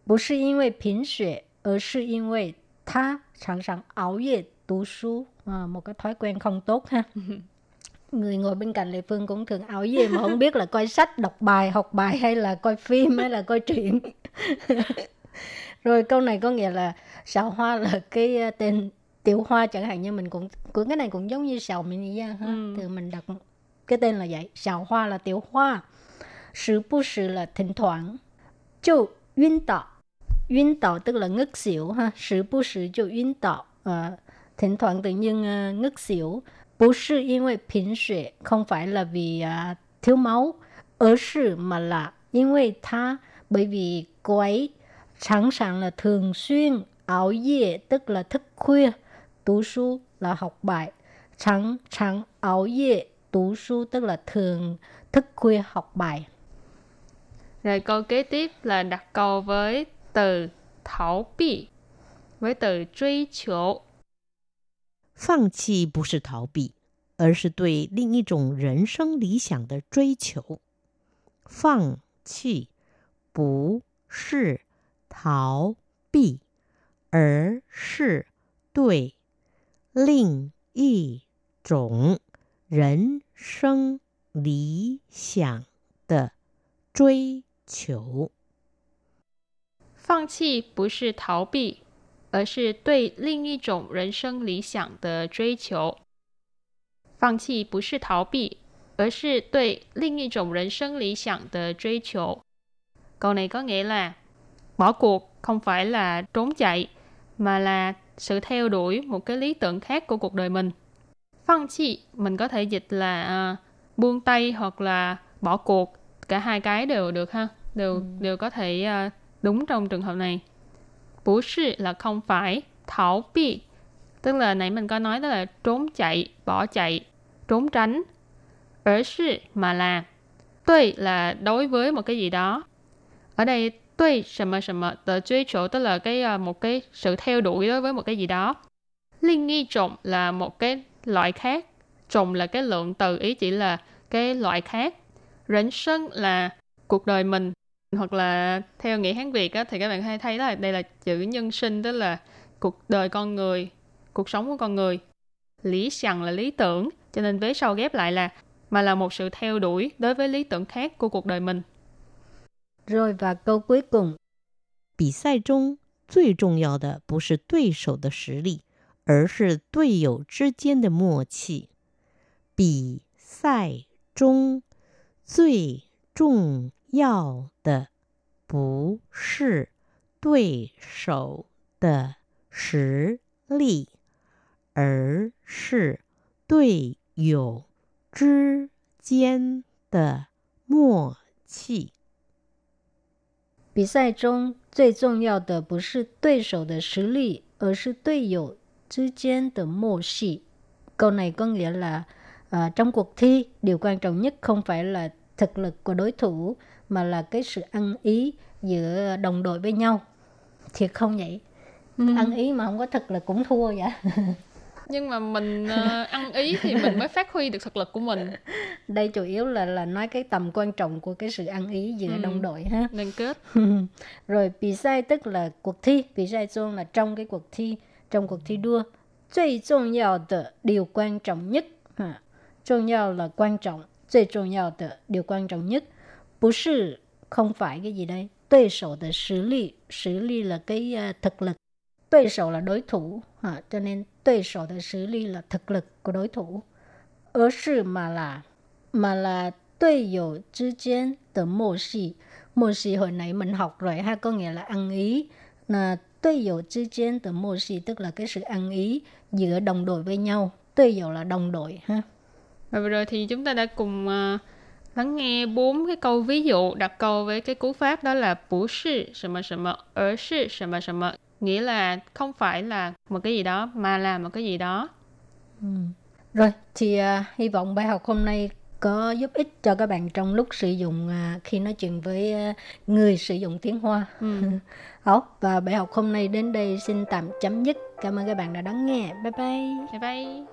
不是因为贫血，而是因为她 sẵn sàng áo về tú su à, một cái thói quen không tốt ha người ngồi bên cạnh Lệ Phương cũng thường ảo gì mà không biết là coi sách, đọc bài, học bài hay là coi phim hay là coi truyện. Rồi câu này có nghĩa là sào hoa là cái à, tên tiểu hoa chẳng hạn như mình cũng cũng cái này cũng giống như sào mình ra ha. Ừ. Thì mình đặt cái tên là vậy, sào hoa là tiểu hoa. Sự bu sự là thỉnh thoảng. Chu, duyên tạo Yun tạo tức là ngất xỉu ha. Sử bu sử chụ yun tạo. À, thỉnh thoảng tự nhiên uh, ngất xỉu. Bù sư因为贫血, không phải là vì uh, thiếu máu, ở sự mà là因为他 bởi vì cô ấy sẵn sàng là thường xuyên ảo夜tức là thức khuya, tú su là học bài, sẵn sàng ảo夜tú su tức là thường thức khuya học bài. Rồi câu kế tiếp là đặt câu với từ thảo bị với từ truy chiếu 放弃不是逃避，而是对另一种人生理想的追求。放弃不是逃避，而是对另一种人生理想的追求。放弃不是逃避，而是对另一种人生理想的追求。放弃不是逃避，而是对另一种人生理想的追求。Câu này có nghĩa là bỏ cuộc không phải là trốn chạy, mà là sự theo đuổi một cái lý tưởng khác của cuộc đời mình. Phân chi mình có thể dịch là uh, buông tay hoặc là bỏ cuộc, cả hai cái đều được ha, đều ừ. đều có thể uh, Đúng trong trường hợp này. Bố sư là không phải, thảo bị. Tức là nãy mình có nói đó là trốn chạy, bỏ chạy, trốn tránh. Ở sư mà là. Tuy là đối với một cái gì đó. Ở đây tuy sầm mờ sầm mờ tờ truy chỗ tức là cái à, một cái sự theo đuổi đối với một cái gì đó. Linh nghi trộn là một cái loại khác. Trộn là cái lượng từ ý chỉ là cái loại khác. Rảnh sân là cuộc đời mình hoặc là theo nghĩa Hán Việt á, thì các bạn hay thấy là đây là chữ nhân sinh tức là cuộc đời con người, cuộc sống của con người. Lý想là lý tưởng, cho nên vế sau ghép lại là mà là một sự theo đuổi đối với lý tưởng khác của cuộc đời mình. Rồi và câu cuối cùng. 比赛中最重要的不是对手的实力，而是队友之间的默契。比赛中最重 要的不是对手的实力，而是队友之间的默契。比赛中最重要的不是对手的实力，而是队友之间的默契. Câu này có nghĩa là uh, trong cuộc thi điều quan trọng nhất không phải là thực lực của đối thủ mà là cái sự ăn ý giữa đồng đội với nhau. Thì không vậy ừ. ăn ý mà không có thực là cũng thua vậy. Nhưng mà mình ờ, ăn ý thì mình mới phát huy được thực lực của mình. Đây chủ yếu là là nói cái tầm quan trọng của cái sự ăn ý giữa ừ. đồng đội ha. Liên kết. Rồi bị sai tức là cuộc thi. Bị sai xuông là trong cái cuộc thi trong cuộc thi đua. Tuy trọng yếu tờ điều quan trọng nhất. Ha. trọng yếu là quan trọng. Tuy trọng yếu tờ điều quan trọng nhất. 不是 không phải cái gì đây 对手的实力实力 là cái uh, thực lực 对手 là đối thủ ha. cho nên 对手的实力 là thực lực của đối thủ. Ở sự mà là mà là 队友之间的默契.默契hồi nãy mình học rồi ha, có nghĩa là ăn ý. Là 队友之间的默契 tức là cái sự ăn ý giữa đồng đội với nhau. 队友 là đồng đội ha. Và vừa rồi thì chúng ta đã cùng uh, lắng nghe bốn cái câu ví dụ đặt câu với cái cú pháp đó là bù sư ở sư nghĩa là không phải là một cái gì đó mà là một cái gì đó. Ừ. rồi thì uh, hy vọng bài học hôm nay có giúp ích cho các bạn trong lúc sử dụng uh, khi nói chuyện với uh, người sử dụng tiếng hoa. Ừ. Và bài học hôm nay đến đây xin tạm chấm dứt. Cảm ơn các bạn đã lắng nghe. Bye bye. Bye bye.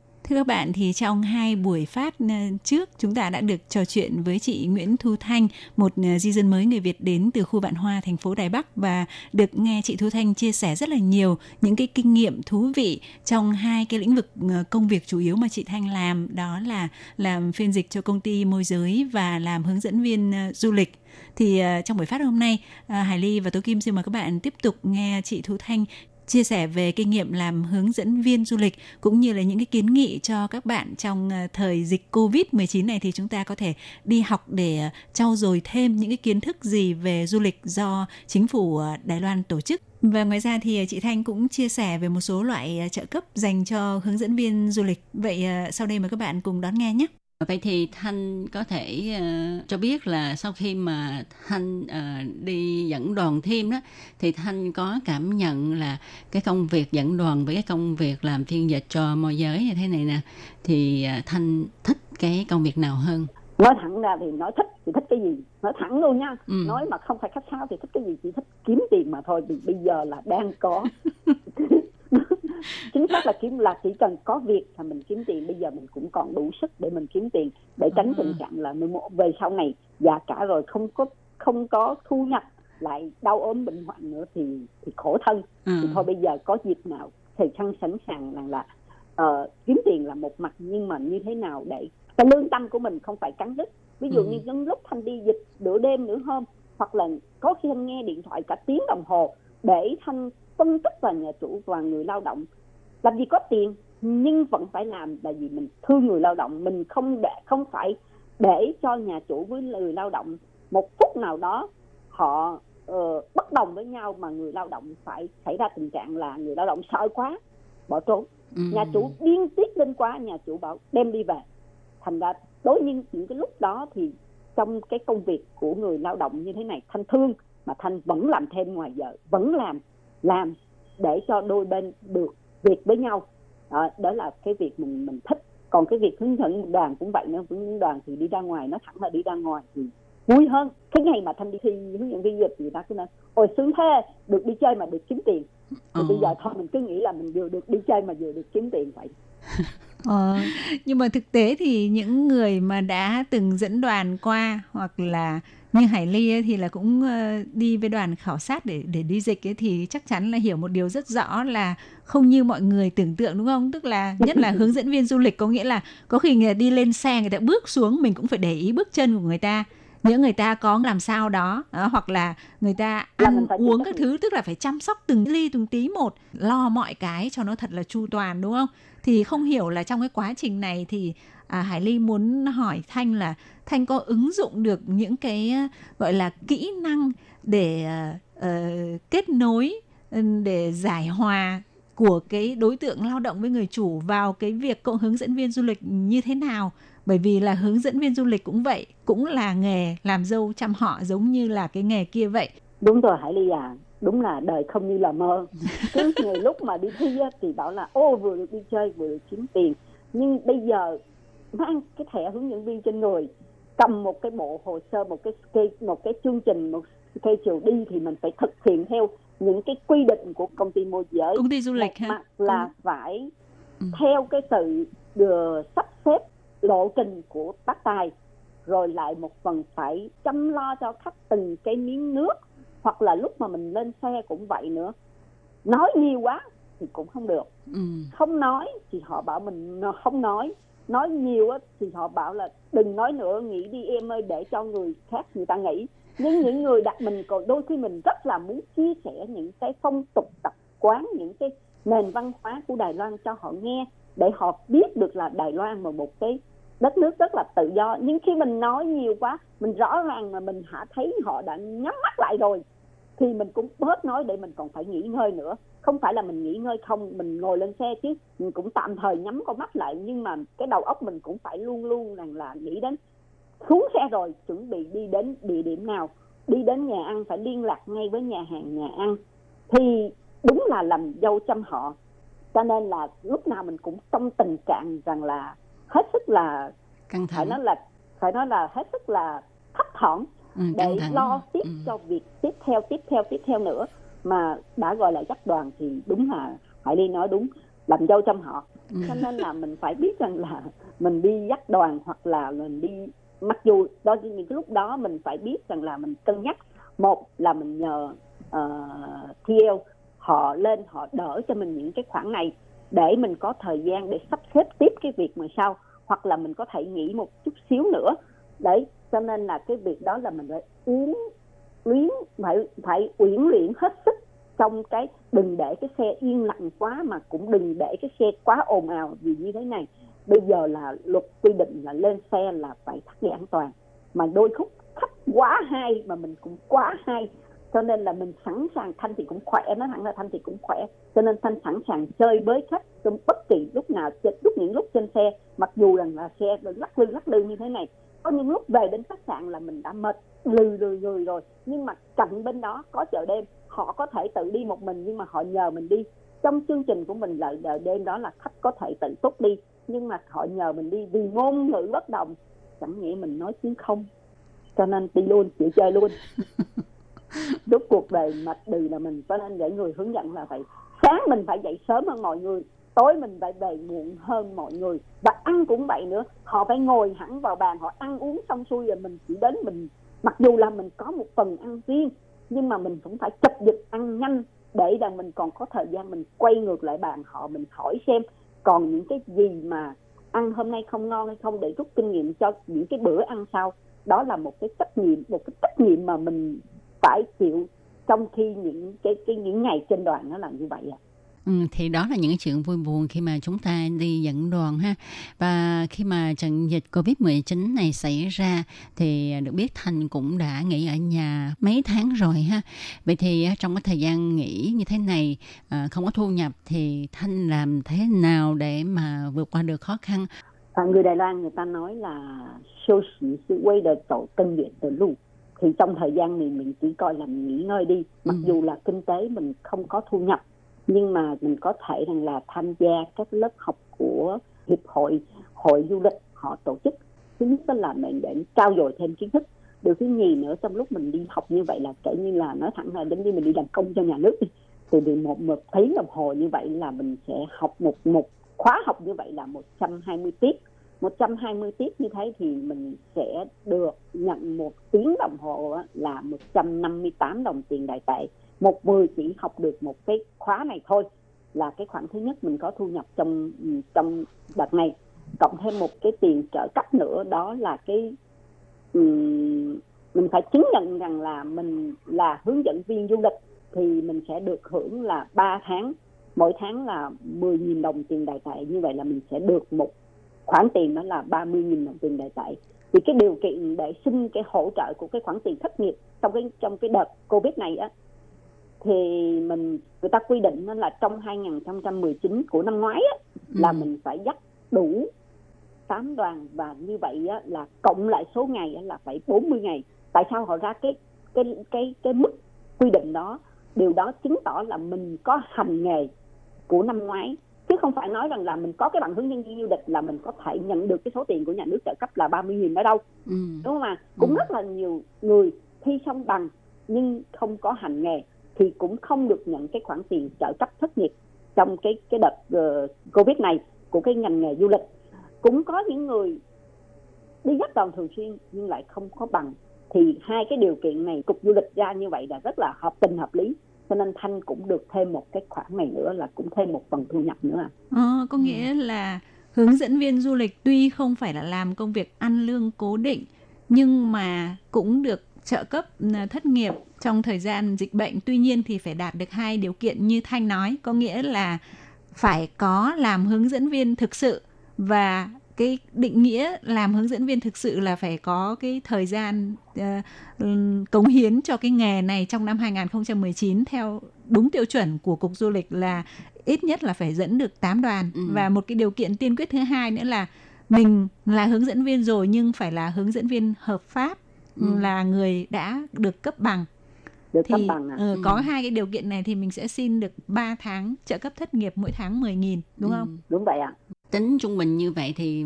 Thưa các bạn, thì trong hai buổi phát ờ, trước chúng ta đã được trò chuyện với chị Nguyễn Thu Thanh, một ờ, di dân mới người Việt đến từ khu Vạn Hoa, thành phố Đài Bắc và được nghe chị Thu Thanh chia sẻ rất là nhiều những cái kinh nghiệm thú vị trong hai cái lĩnh vực ờ, công việc chủ yếu mà chị Thanh làm, đó là làm phiên dịch cho công ty môi giới và làm hướng dẫn viên du lịch. Thì uh, trong buổi phát hôm nay, uh, Hải Ly và Tố Kim xin mời các bạn tiếp tục nghe chị Thu Thanh chia sẻ về kinh nghiệm làm hướng dẫn viên du lịch cũng như là những cái kiến nghị cho các bạn trong ờ, thời dịch Covid-19 này thì chúng ta có thể đi học để ờ, trau dồi thêm những cái kiến thức gì về du lịch do chính phủ ờ, Đài Loan tổ chức. Và ngoài ra thì chị Thanh cũng chia sẻ về một số loại trợ cấp dành cho hướng dẫn viên du lịch. Vậy sau đây mời các bạn cùng đón nghe nhé. Vậy thì Thanh có thể uh, cho biết là sau khi mà Thanh uh, đi dẫn đoàn thêm đó thì Thanh có cảm nhận là cái công việc dẫn đoàn với cái công việc làm phiên dịch cho môi giới như thế này nè thì uh, Thanh thích cái công việc nào hơn? nói thẳng ra thì nói thích thì thích cái gì? Nói thẳng luôn nha. Ừ. nói mà không phải khách sáo thì thích cái gì? Chỉ thích kiếm tiền mà thôi. Vì bây giờ là đang có chính xác là kiếm là chỉ cần có việc là mình kiếm tiền bây giờ mình cũng còn đủ sức để mình kiếm tiền để tránh À. tình trạng là mốt về sau này già cả rồi không có không có thu nhập lại đau ốm bệnh hoạn nữa thì thì khổ thân Ừ. thì thôi bây giờ có dịp nào thì chăng sẵn sàng rằng là ờ, kiếm tiền là một mặt nhưng mà như thế nào để cái lương tâm của mình không phải cắn đứt ví dụ Ừ. như những lúc thanh đi dịch nửa đêm nửa hôm hoặc là có khi thanh nghe điện thoại cả tiếng đồng hồ để thanh phân tích vào nhà chủ và người lao động. Làm gì có tiền nhưng vẫn phải làm là vì mình thương người lao động. Mình không để không phải để cho nhà chủ với người lao động một phút nào đó họ ờ, bất đồng với nhau mà người lao động phải xảy ra tình trạng là người lao động sợ quá bỏ trốn. Ừ. nhà chủ điên tiết lên quá nhà chủ bảo đem đi về. Thành ra đối với những cái lúc đó thì trong cái công việc của người lao động như thế này thanh thương mà thanh vẫn làm thêm ngoài giờ vẫn làm làm để cho đôi bên được việc với nhau. Đó, đó là cái việc mình mình thích. Còn cái việc hướng dẫn đoàn cũng vậy nữa hướng dẫn đoàn thì đi ra ngoài nó thẳng là đi ra ngoài thì vui hơn. Cái ngày mà thanh đi thi hướng dẫn viên du lịch thì ta cứ nói ôi sướng thế được đi chơi mà được kiếm tiền. Thì Ờ. bây giờ thôi mình cứ nghĩ là mình vừa được đi chơi mà vừa được kiếm tiền vậy. Ờ, nhưng mà thực tế thì những người mà đã từng dẫn đoàn qua hoặc là như Hải Ly ấy, thì là cũng ờ, đi với đoàn khảo sát để để đi dịch ấy, thì chắc chắn là hiểu một điều rất rõ là không như mọi người tưởng tượng đúng không? Tức là nhất là hướng dẫn viên du lịch có nghĩa là có khi người đi lên xe người ta bước xuống mình cũng phải để ý bước chân của người ta. Những người ta có làm sao đó đó, hoặc là người ta ăn uống các thứ tức là phải chăm sóc từng ly từng tí một lo mọi cái cho nó thật là chu toàn đúng không? Thì không hiểu là trong cái quá trình này thì à, Hải Ly muốn hỏi Thanh là Thanh có ứng dụng được những cái ờ, gọi là kỹ năng để uh, kết nối ừ, để giải hòa của cái đối tượng lao động với người chủ vào cái việc cậu hướng dẫn viên du lịch như thế nào? Bởi vì là hướng dẫn viên du lịch cũng vậy cũng là nghề làm dâu chăm họ giống như là cái nghề kia vậy. Đúng rồi Hải Ly à đúng là đời không như là mơ. Cứ nhiều lúc mà đi thi thì bảo là ô vừa được đi chơi vừa được kiếm tiền. Nhưng bây giờ mang cái thẻ hướng dẫn viên trên người. Cầm một cái bộ hồ sơ một cái một cái chương trình một schedule đi thì mình phải thực hiện theo những cái quy định của công ty môi giới. Công ty du lịch ha. là phải Ừ. theo cái sự ờ, sắp xếp lộ trình của bác tài rồi lại một phần phải chăm lo cho khách từng cái miếng nước hoặc là lúc mà mình lên xe cũng vậy nữa. Nói nhiều quá thì cũng không được. Ừ. không nói thì họ bảo mình không nói nói nhiều á, thì họ bảo là đừng nói nữa nghĩ đi em ơi, để cho người khác người ta nghĩ nhưng những người đặt mình còn đôi khi mình rất là muốn chia sẻ những cái phong tục, tập quán, những cái nền văn hóa của Đài Loan cho họ nghe, để họ biết được là Đài Loan là một cái đất nước rất là tự do. Nhưng khi mình nói nhiều quá, mình rõ ràng mà mình hả thấy họ đã nhắm mắt lại rồi, thì mình cũng bớt nói để mình còn phải nghỉ ngơi nữa không phải là mình nghỉ ngơi không mình ngồi lên xe chứ. Mình cũng tạm thời nhắm con mắt lại nhưng mà cái đầu óc mình cũng phải luôn luôn rằng là nghĩ đến xuống xe rồi chuẩn bị đi đến địa điểm nào. Đi đến nhà ăn phải liên lạc ngay với nhà hàng nhà ăn. Thì đúng là làm dâu chăm họ. Cho nên là lúc nào mình cũng trong tình trạng rằng là hết sức là căng phải thẳng nói là phải nói là hết sức là thấp thỏm ừ, để thẳng. lo tiếp Ừ. cho việc tiếp theo tiếp theo tiếp theo nữa mà đã gọi là dắt đoàn thì đúng là Hải Ly nói đúng làm dâu trong họ. Ừ. cho nên là mình phải biết rằng là mình đi dắt đoàn hoặc là mình đi mặc dù đó những cái lúc đó mình phải biết rằng là mình cân nhắc. Một là mình nhờ uh, TL họ lên họ đỡ cho mình những cái khoản này để mình có thời gian để sắp xếp tiếp cái việc mà sau. Hoặc là mình có thể nghỉ một chút xíu nữa. Đấy cho nên là cái việc đó là mình phải uống luyến, phải phải uyển luyện hết sức trong cái đừng để cái xe yên lặng quá mà cũng đừng để cái xe quá ồn ào vì như thế này. Bây giờ là luật quy định là lên xe là phải thắt dây an toàn. Mà đôi khúc khách quá hay mà mình cũng quá hay, cho nên là mình sẵn sàng, thanh thì cũng khỏe, nói thẳng là thanh thì cũng khỏe. Cho nên thanh sẵn sàng chơi với khách trong bất kỳ lúc nào, trên, lúc, những lúc trên xe, mặc dù rằng là xe lắc lư lắc lư như thế này có những lúc về đến khách sạn là mình đã mệt lừ lừ lừ rồi. Nhưng mà cạnh bên đó có chợ đêm họ có thể tự đi một mình nhưng mà họ nhờ mình đi. Trong chương trình của mình là chợ đêm đó là khách có thể tự túc đi nhưng mà họ nhờ mình đi vì ngôn ngữ bất đồng. Chẳng nghĩa mình nói tiếng không? Cho nên đi luôn chịu chơi luôn. Rốt cuộc đời mệt đừ là mình cho nên để người hướng dẫn là phải sáng mình phải dậy sớm hơn mọi người tối mình phải về muộn hơn mọi người. Và ăn cũng vậy nữa. Họ phải ngồi hẳn vào bàn, họ ăn uống xong xuôi rồi mình chỉ đến mình. Mặc dù là mình có một phần ăn riêng, nhưng mà mình cũng phải chập dịch ăn nhanh để rằng mình còn có thời gian mình quay ngược lại bàn họ, mình hỏi xem còn những cái gì mà ăn hôm nay không ngon hay không để rút kinh nghiệm cho những cái bữa ăn sau. Đó là một cái trách nhiệm, một cái trách nhiệm mà mình phải chịu trong khi những cái cái, những ngày trên đoàn nó là như vậy ạ. Ừ, thì đó là những chuyện vui buồn khi mà chúng ta đi dẫn đoàn ha. Và khi mà trận dịch Covid-19 này xảy ra thì được biết Thành cũng đã nghỉ ở nhà mấy tháng rồi ha. Vậy thì á, trong cái thời gian nghỉ như thế này à, không có thu nhập thì Thanh làm thế nào để mà vượt qua được khó khăn? À, người Đài Loan người ta nói là siêu sĩ sự quay đời tổ tân luyện từ lù thì trong thời gian này mình chỉ coi là mình nghỉ ngơi đi. Mặc Ừ. dù là kinh tế mình không có thu nhập nhưng mà mình có thể rằng là tham gia các lớp học của hiệp hội hội du lịch họ tổ chức. Thứ nhất đó là mình để trao dồi thêm kiến thức. Điều thứ nhì nữa, trong lúc mình đi học như vậy là kể như là nói thẳng là giống như mình đi làm công cho nhà nước đi. thì được một một tiếng đồng hồ như vậy là mình sẽ học một một khóa học như vậy là 120 tiết. 120 tiết như thế thì mình sẽ được nhận một tiếng đồng hồ là 158 đồng tiền đại tệ một người chỉ học được một cái khóa này thôi là cái khoản thứ nhất mình có thu nhập trong trong đợt này. Cộng thêm một cái tiền trợ cấp nữa đó là cái um, mình phải chứng nhận rằng là mình là hướng dẫn viên du lịch thì mình sẽ được hưởng là 3 tháng mỗi tháng là 10.000 đồng tiền đại tệ như vậy là mình sẽ được một khoản tiền đó là 30.000 đồng tiền đại tệ thì cái điều kiện để xin cái hỗ trợ của cái khoản tiền thất nghiệp trong cái trong cái đợt covid này á thì mình người ta quy định nó là trong 2019 của năm ngoái á, là Ừ. mình phải dắt đủ 8 đoàn và như vậy á, là cộng lại số ngày á, là phải 40 ngày tại sao họ ra cái cái cái cái mức quy định đó điều đó chứng tỏ là mình có hành nghề của năm ngoái chứ không phải nói rằng là mình có cái bằng hướng dẫn viên du lịch là mình có thể nhận được cái số tiền của nhà nước trợ cấp là 30.000 đó đâu ừ. đúng không ạ cũng Ừ. rất là nhiều người thi xong bằng nhưng không có hành nghề thì cũng không được nhận cái khoản tiền trợ cấp thất nghiệp trong cái cái đợt ờ, covid này của cái ngành nghề du lịch. Cũng có những người đi dắt đoàn thường xuyên nhưng lại không có bằng. Thì hai cái điều kiện này cục du lịch ra như vậy là rất là hợp tình hợp lý. Cho nên thanh cũng được thêm một cái khoản này nữa là cũng thêm một phần thu nhập nữa à. Ờ, có nghĩa là hướng dẫn viên du lịch tuy không phải là làm công việc ăn lương cố định nhưng mà cũng được trợ cấp à, thất nghiệp trong thời gian dịch bệnh tuy nhiên thì phải đạt được hai điều kiện như thanh nói có nghĩa là phải có làm hướng dẫn viên thực sự và cái định nghĩa làm hướng dẫn viên thực sự là phải có cái thời gian uh, cống hiến cho cái nghề này trong năm 2019 theo đúng tiêu chuẩn của cục du lịch là ít nhất là phải dẫn được 8 đoàn Ừ. và một cái điều kiện tiên quyết thứ hai nữa là mình là hướng dẫn viên rồi nhưng phải là hướng dẫn viên hợp pháp Ừ. là người đã được cấp bằng được cấp thì bằng à. ờ, Ừ. có hai cái điều kiện này thì mình sẽ xin được 3 tháng trợ cấp thất nghiệp mỗi tháng 10.000 đúng Ừ. không? đúng vậy ạ Tính trung bình như vậy thì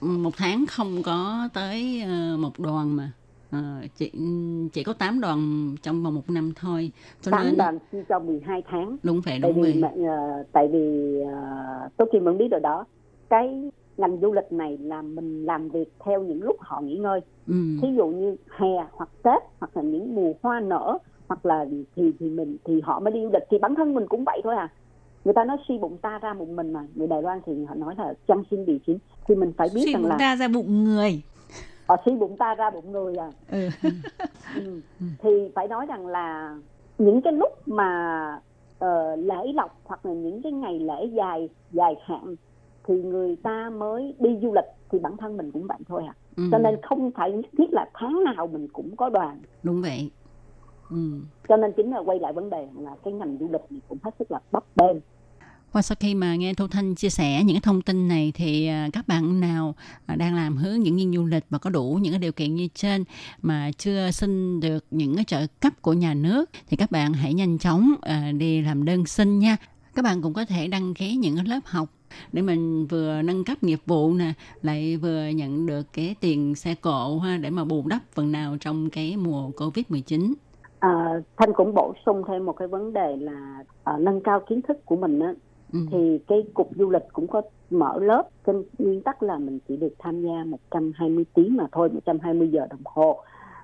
một tháng không có tới ờ, một đoàn mà. Ờ, chỉ chỉ có 8 đoàn trong vòng một năm thôi. Cho tám nên đoàn cho 12 tháng đúng vậy tại đúng vì vậy. mà, ờ, tại vì uh, tôi kim vẫn biết rồi đó cái ngành du lịch này là mình làm việc theo những lúc họ nghỉ ngơi Ừ. thí dụ như hè hoặc tết hoặc là những mùa hoa nở hoặc là thì thì mình thì họ mới đi du lịch thì bản thân mình cũng vậy thôi à người ta nói suy bụng ta ra bụng mình mà người Đài Loan thì họ nói là chân xin bị chín thì mình phải biết Suy rằng bụng là ta ra bụng người. họ suy bụng ta ra bụng người à Ừ. ừ. thì phải nói rằng là những cái lúc mà ờ, lễ lộc hoặc là những cái ngày lễ dài dài hạn thì người ta mới đi du lịch thì bản thân mình cũng vậy thôi à Ừ. cho nên không phải nhất thiết là tháng nào mình cũng có đoàn đúng vậy. Ừ. cho nên chính là quay lại vấn đề là cái ngành du lịch này cũng hết sức là bấp bênh Qua sau khi mà nghe Thu Thanh chia sẻ những thông tin này thì à, các bạn nào à, đang làm hướng dẫn viên du lịch và có đủ những cái điều kiện như trên mà chưa xin được những cái trợ cấp của nhà nước thì các bạn hãy nhanh chóng à, đi làm đơn xin nha. Các bạn cũng có thể đăng ký những lớp học để mình vừa nâng cấp nghiệp vụ nè, lại vừa nhận được cái tiền xe cộ ha để mà bù đắp phần nào trong cái mùa Covid-19. À, thanh cũng bổ sung thêm một cái vấn đề là à, nâng cao kiến thức của mình á. Ừ. thì cái cục du lịch cũng có mở lớp. Trên nguyên tắc là mình chỉ được tham gia 120 tiếng mà thôi 120 giờ đồng hồ.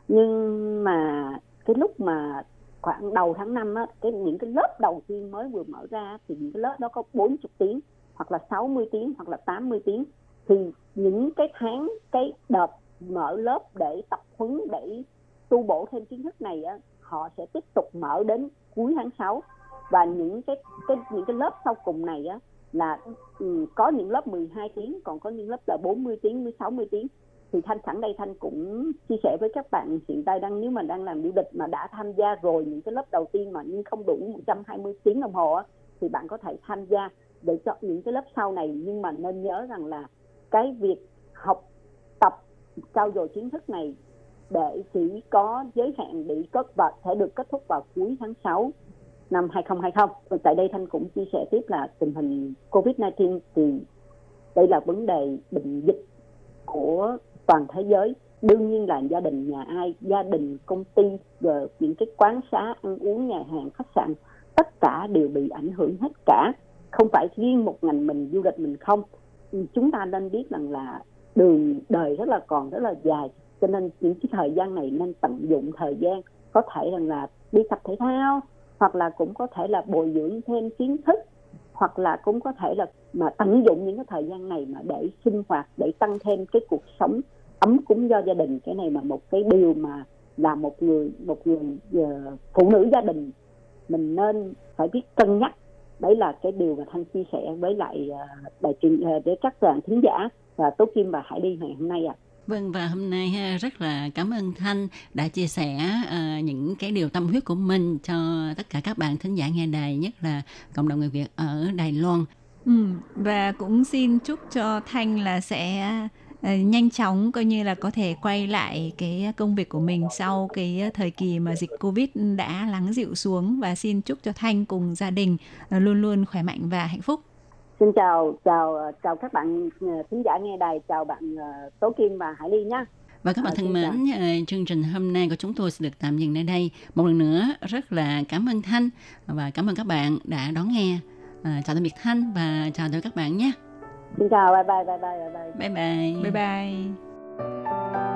Nhưng mà cái lúc mà khoảng đầu tháng 5 á cái những cái lớp đầu tiên mới vừa mở ra thì những cái lớp đó có 40 tiếng hoặc là 60 tiếng hoặc là 80 tiếng. Thì những cái tháng cái đợt mở lớp để tập huấn để tu bổ thêm kiến thức này á họ sẽ tiếp tục mở đến cuối tháng 6 và những cái cái những cái lớp sau cùng này á là ừ, có những lớp 12 tiếng còn có những lớp là 40 tiếng với 60 tiếng. Thì thanh sẵn đây thanh cũng chia sẻ với các bạn hiện tại đang nếu mà đang làm du lịch mà đã tham gia rồi những cái lớp đầu tiên mà nhưng không đủ 120 tiếng đồng hồ á thì bạn có thể tham gia để chọn những cái lớp sau này. Nhưng mà nên nhớ rằng là cái việc học tập trao dồi kiến thức này để chỉ có giới hạn bị cất và sẽ được kết thúc vào cuối tháng 6 năm 2020. Tại đây Thanh cũng chia sẻ tiếp là tình hình Covid-19 thì đây là vấn đề bệnh dịch của toàn thế giới. Đương nhiên là gia đình nhà ai, gia đình, công ty, rồi những cái quán xá, ăn uống, nhà hàng, khách sạn, tất cả đều bị ảnh hưởng hết cả. Không phải riêng một ngành mình du lịch mình không. Chúng ta nên biết rằng là đường đời rất là còn rất là dài cho nên những cái thời gian này nên tận dụng thời gian có thể rằng là đi tập thể thao hoặc là cũng có thể là bồi dưỡng thêm kiến thức hoặc là cũng có thể là mà tận dụng những cái thời gian này mà để sinh hoạt để tăng thêm cái cuộc sống ấm cúng do gia đình. Cái này là một cái điều mà là một người một người uh, phụ nữ gia đình mình nên phải biết cân nhắc. Đấy là cái điều mà thanh chia sẻ với lại ờ, uh, đại truyền uh, để các bạn thính giả và tố kim và hải đi ngày hôm nay ạ. Vâng và hôm nay rất là cảm ơn Thanh đã chia sẻ ờ, những cái điều tâm huyết của mình cho tất cả các bạn thính giả nghe đài nhất là cộng đồng người Việt ở Đài Loan. Ừ, và cũng xin chúc cho Thanh là sẽ ờ, nhanh chóng coi như là có thể quay lại cái công việc của mình sau cái thời kỳ mà dịch Covid đã lắng dịu xuống và xin chúc cho Thanh cùng gia đình ờ, luôn luôn khỏe mạnh và hạnh phúc xin chào chào chào các bạn ờ, thính giả nghe đài chào bạn ờ, tố kim và hải ly nhé Và các bạn Ờ, thân mến, ờ, chương trình hôm nay của chúng tôi sẽ được tạm dừng nơi đây. Một lần nữa rất là cảm ơn Thanh và cảm ơn các bạn đã đón nghe. Ờ, chào tạm biệt Thanh và chào tạm biệt các bạn nhé. xin chào bye bye bye bye bye bye Bye bye. Bye bye.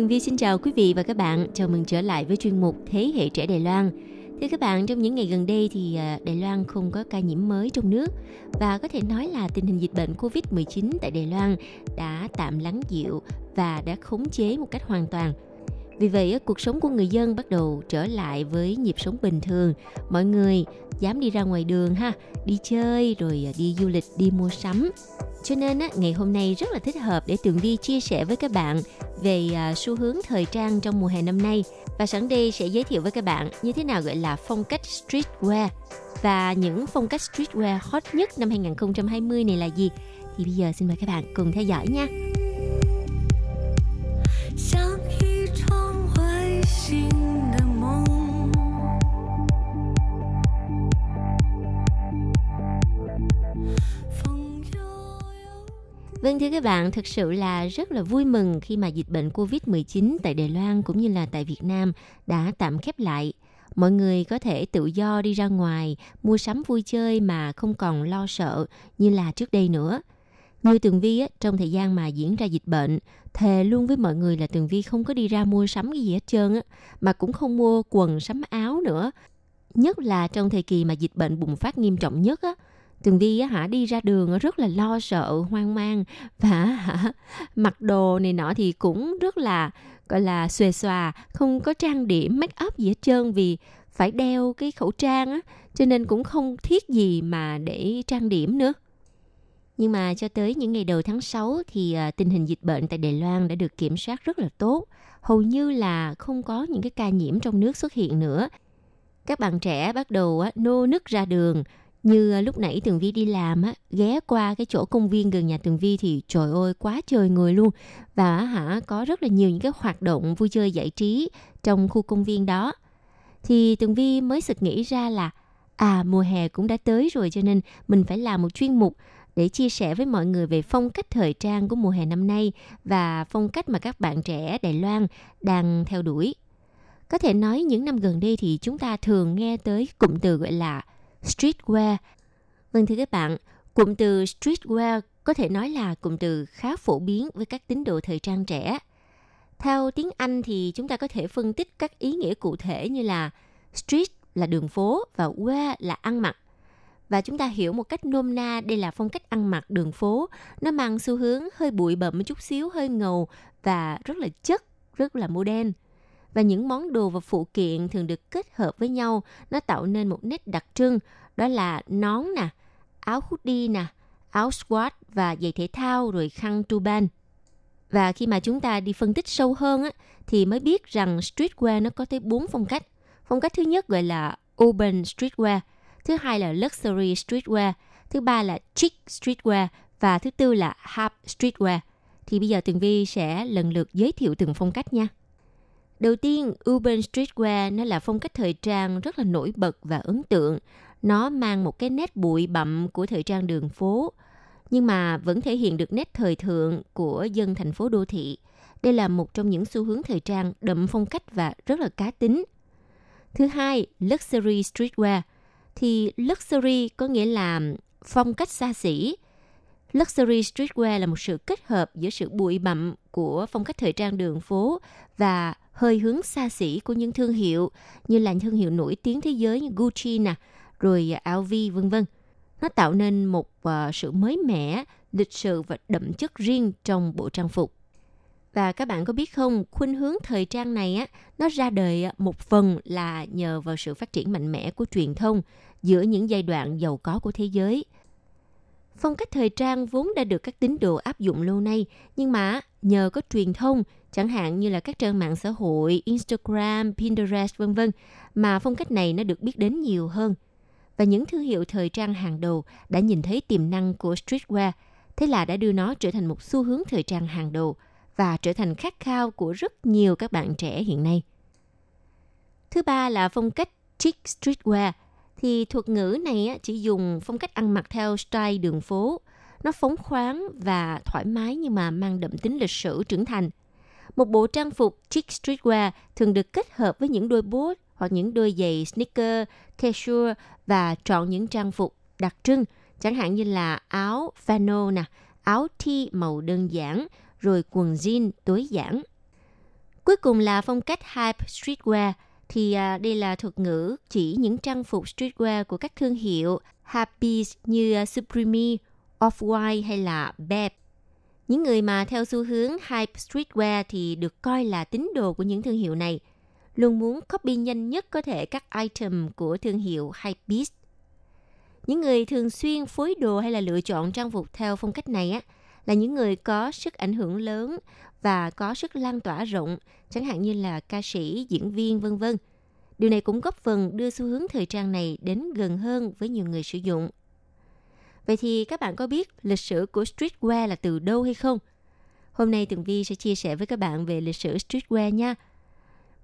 Tường Vi xin chào quý vị và các bạn. Chào mừng trở lại với chuyên mục Thế hệ trẻ Đài Loan. Thưa các bạn, trong những ngày gần đây thì à, Đài Loan không có ca nhiễm mới trong nước và có thể nói là tình hình dịch bệnh Covid-19 tại Đài Loan đã tạm lắng dịu và đã khống chế một cách hoàn toàn. Vì vậy, cuộc sống của người dân bắt đầu trở lại với nhịp sống bình thường. Mọi người dám đi ra ngoài đường ha, đi chơi rồi à, đi du lịch, đi mua sắm. Cho nên á, ngày hôm nay rất là thích hợp để Tường Vi chia sẻ với các bạn về à, xu hướng thời trang trong mùa hè năm nay. Và sẵn đây sẽ giới thiệu với các bạn như thế nào gọi là phong cách streetwear và những phong cách streetwear hot nhất năm 2020 này là gì. Thì bây giờ xin mời các bạn cùng theo dõi nha. 像一 Vâng thưa các bạn, thực sự là rất là vui mừng khi mà dịch bệnh Covid-19 tại Đài Loan cũng như là tại Việt Nam đã tạm khép lại. Mọi người có thể tự do đi ra ngoài, mua sắm vui chơi mà không còn lo sợ như là trước đây nữa. Như Tường Vi á, trong thời gian mà diễn ra dịch bệnh, thề luôn với mọi người là Tường Vi không có đi ra mua sắm cái gì hết trơn á, mà cũng không mua quần sắm áo nữa. Nhất là trong thời kỳ mà dịch bệnh bùng phát nghiêm trọng nhất á, Tường Vi á hả đi ra đường rất là lo sợ, hoang mang và hả mặc đồ này nọ thì cũng rất là gọi là xuề xòa, không có trang điểm, make up gì hết trơn vì phải đeo cái khẩu trang á, cho nên cũng không thiết gì mà để trang điểm nữa. Nhưng mà cho tới những ngày đầu tháng 6 thì à, tình hình dịch bệnh tại Đài Loan đã được kiểm soát rất là tốt. Hầu như là không có những cái ca nhiễm trong nước xuất hiện nữa. Các bạn trẻ bắt đầu á, nô nức ra đường. Như ờ, lúc nãy Tường Vi đi làm á, ghé qua cái chỗ công viên gần nhà Tường Vi thì trời ơi quá trời người luôn. Và hả có rất là nhiều những cái hoạt động vui chơi giải trí trong khu công viên đó. Thì Tường Vi mới sực nghĩ ra là à mùa hè cũng đã tới rồi cho nên mình phải làm một chuyên mục để chia sẻ với mọi người về phong cách thời trang của mùa hè năm nay và phong cách mà các bạn trẻ Đài Loan đang theo đuổi. Có thể nói những năm gần đây thì chúng ta thường nghe tới cụm từ gọi là streetwear. Vâng thưa các bạn, cụm từ streetwear có thể nói là cụm từ khá phổ biến với các tín đồ thời trang trẻ. Theo tiếng Anh thì chúng ta có thể phân tích các ý nghĩa cụ thể như là street là đường phố và wear là ăn mặc và chúng ta hiểu một cách nôm na đây là phong cách ăn mặc đường phố nó mang xu hướng hơi bụi bậm một chút xíu hơi ngầu và rất là chất rất là modern và những món đồ và phụ kiện thường được kết hợp với nhau nó tạo nên một nét đặc trưng đó là nón nè áo hoodie nè áo squat và giày thể thao rồi khăn tuban và khi mà chúng ta đi phân tích sâu hơn á, thì mới biết rằng streetwear nó có tới 4 phong cách. Phong cách thứ nhất gọi là urban streetwear, thứ hai là luxury streetwear, thứ ba là chic streetwear và thứ tư là hip streetwear. Thì bây giờ Tường Vi sẽ lần lượt giới thiệu từng phong cách nha. Đầu tiên, urban streetwear nó là phong cách thời trang rất là nổi bật và ấn tượng. Nó mang một cái nét bụi bặm của thời trang đường phố, nhưng mà vẫn thể hiện được nét thời thượng của dân thành phố đô thị. Đây là một trong những xu hướng thời trang đậm phong cách và rất là cá tính. Thứ hai, luxury streetwear. Thì luxury có nghĩa là phong cách xa xỉ. Luxury streetwear là một sự kết hợp giữa sự bụi bặm của phong cách thời trang đường phố và hơi hướng xa xỉ của những thương hiệu như là thương hiệu nổi tiếng thế giới như Gucci nè, rồi LV vân vân. Nó tạo nên một ờ, sự mới mẻ, lịch sự và đậm chất riêng trong bộ trang phục. Và các bạn có biết không, khuynh hướng thời trang này á, nó ra đời ờ, một phần là nhờ vào sự phát triển mạnh mẽ của truyền thông giữa những giai đoạn giàu có của thế giới. Phong cách thời trang vốn đã được các tín đồ áp dụng lâu nay, nhưng mà nhờ có truyền thông, chẳng hạn như là các trang mạng xã hội, Instagram, Pinterest vân vân mà phong cách này nó được biết đến nhiều hơn. Và những thương hiệu thời trang hàng đầu đã nhìn thấy tiềm năng của streetwear, thế là đã đưa nó trở thành một xu hướng thời trang hàng đầu và trở thành khát khao của rất nhiều các bạn trẻ hiện nay. Thứ ba là phong cách chic streetwear thì thuật ngữ này chỉ dùng phong cách ăn mặc theo style đường phố. Nó phóng khoáng và thoải mái nhưng mà mang đậm tính lịch sử trưởng thành. Một bộ trang phục chic streetwear thường được kết hợp với những đôi boot hoặc những đôi giày sneaker, casual và chọn những trang phục đặc trưng, chẳng hạn như là áo flannel nè, áo thi màu đơn giản, rồi quần jean tối giản. Cuối cùng là phong cách hype streetwear – thì à, đây là thuật ngữ chỉ những trang phục streetwear của các thương hiệu happy như à, Supreme, Off-White hay là Beb. Những người mà theo xu hướng hype streetwear thì được coi là tín đồ của những thương hiệu này, luôn muốn copy nhanh nhất có thể các item của thương hiệu Hypebeast. Những người thường xuyên phối đồ hay là lựa chọn trang phục theo phong cách này á, là những người có sức ảnh hưởng lớn và có sức lan tỏa rộng, chẳng hạn như là ca sĩ, diễn viên vân vân. Điều này cũng góp phần đưa xu hướng thời trang này đến gần hơn với nhiều người sử dụng. Vậy thì các bạn có biết lịch sử của streetwear là từ đâu hay không? Hôm nay Tường Vi sẽ chia sẻ với các bạn về lịch sử streetwear nha.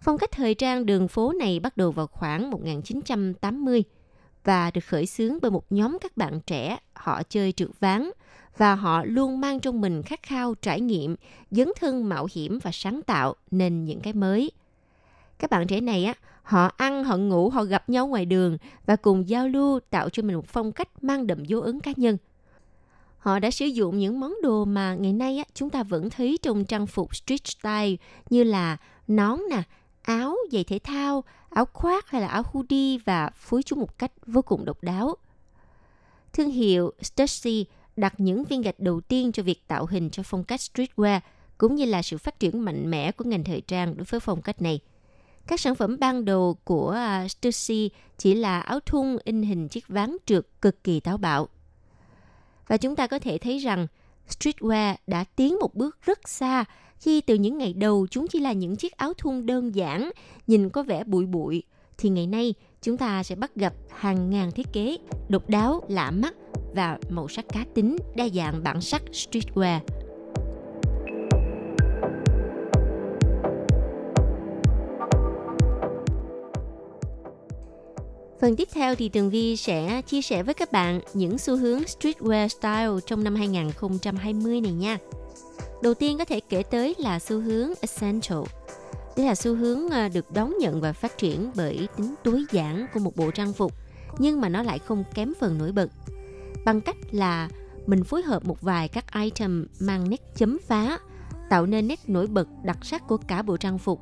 Phong cách thời trang đường phố này bắt đầu vào khoảng 1980 và được khởi xướng bởi một nhóm các bạn trẻ họ chơi trượt ván và họ luôn mang trong mình khát khao trải nghiệm, dấn thân mạo hiểm và sáng tạo nên những cái mới. Các bạn trẻ này á, họ ăn, họ ngủ, họ gặp nhau ngoài đường và cùng giao lưu tạo cho mình một phong cách mang đậm dấu ấn cá nhân. Họ đã sử dụng những món đồ mà ngày nay á, chúng ta vẫn thấy trong trang phục street style như là nón nè, áo, giày thể thao, áo khoác hay là áo hoodie và phối chúng một cách vô cùng độc đáo. Thương hiệu Stussy đặt những viên gạch đầu tiên cho việc tạo hình cho phong cách streetwear, cũng như là sự phát triển mạnh mẽ của ngành thời trang đối với phong cách này. Các sản phẩm ban đầu của à, Stussy chỉ là áo thun in hình chiếc ván trượt cực kỳ táo bạo. Và chúng ta có thể thấy rằng streetwear đã tiến một bước rất xa khi từ những ngày đầu chúng chỉ là những chiếc áo thun đơn giản, nhìn có vẻ bụi bụi, thì ngày nay chúng ta sẽ bắt gặp hàng ngàn thiết kế độc đáo, lạ mắt và màu sắc cá tính đa dạng bản sắc streetwear. Phần tiếp theo thì Tường Vi sẽ chia sẻ với các bạn những xu hướng streetwear style trong năm 2020 này nha. Đầu tiên có thể kể tới là xu hướng essential. Đây là xu hướng ờ, được đón nhận và phát triển bởi tính tối giản của một bộ trang phục, nhưng mà nó lại không kém phần nổi bật. Bằng cách là mình phối hợp một vài các item mang nét chấm phá, tạo nên nét nổi bật đặc sắc của cả bộ trang phục.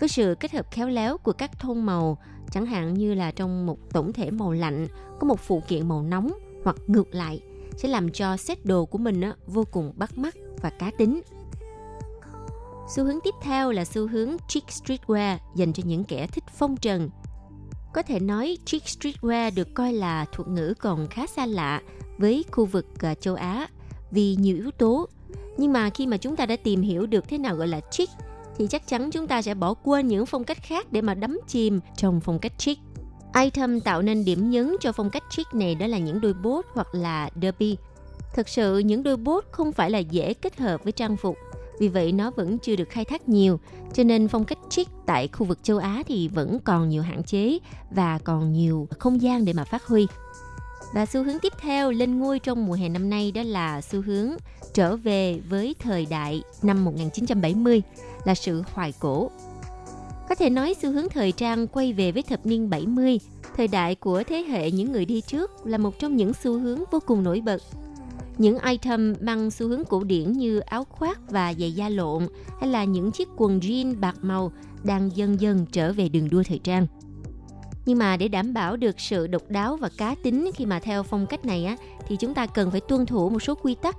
Với sự kết hợp khéo léo của các tông màu, chẳng hạn như là trong một tổng thể màu lạnh có một phụ kiện màu nóng hoặc ngược lại sẽ làm cho set đồ của mình vô cùng bắt mắt và cá tính. Xu hướng tiếp theo là xu hướng chic streetwear dành cho những kẻ thích phong trần. Có thể nói chic streetwear được coi là thuật ngữ còn khá xa lạ với khu vực à, châu Á vì nhiều yếu tố. Nhưng mà khi mà chúng ta đã tìm hiểu được thế nào gọi là chic thì chắc chắn chúng ta sẽ bỏ quên những phong cách khác để mà đắm chìm trong phong cách chic. Item tạo nên điểm nhấn cho phong cách chic này đó là những đôi bốt hoặc là derby. Thực sự những đôi bốt không phải là dễ kết hợp với trang phục, vì vậy nó vẫn chưa được khai thác nhiều, cho nên phong cách chic tại khu vực châu Á thì vẫn còn nhiều hạn chế và còn nhiều không gian để mà phát huy. Và xu hướng tiếp theo lên ngôi trong mùa hè năm nay đó là xu hướng trở về với thời đại năm 1970 là sự hoài cổ. Có thể nói xu hướng thời trang quay về với thập niên 70, thời đại của thế hệ những người đi trước là một trong những xu hướng vô cùng nổi bật. Những item mang xu hướng cổ điển như áo khoác và giày da lộn hay là những chiếc quần jean bạc màu đang dần dần trở về đường đua thời trang. Nhưng mà để đảm bảo được sự độc đáo và cá tính khi mà theo phong cách này á, thì chúng ta cần phải tuân thủ một số quy tắc.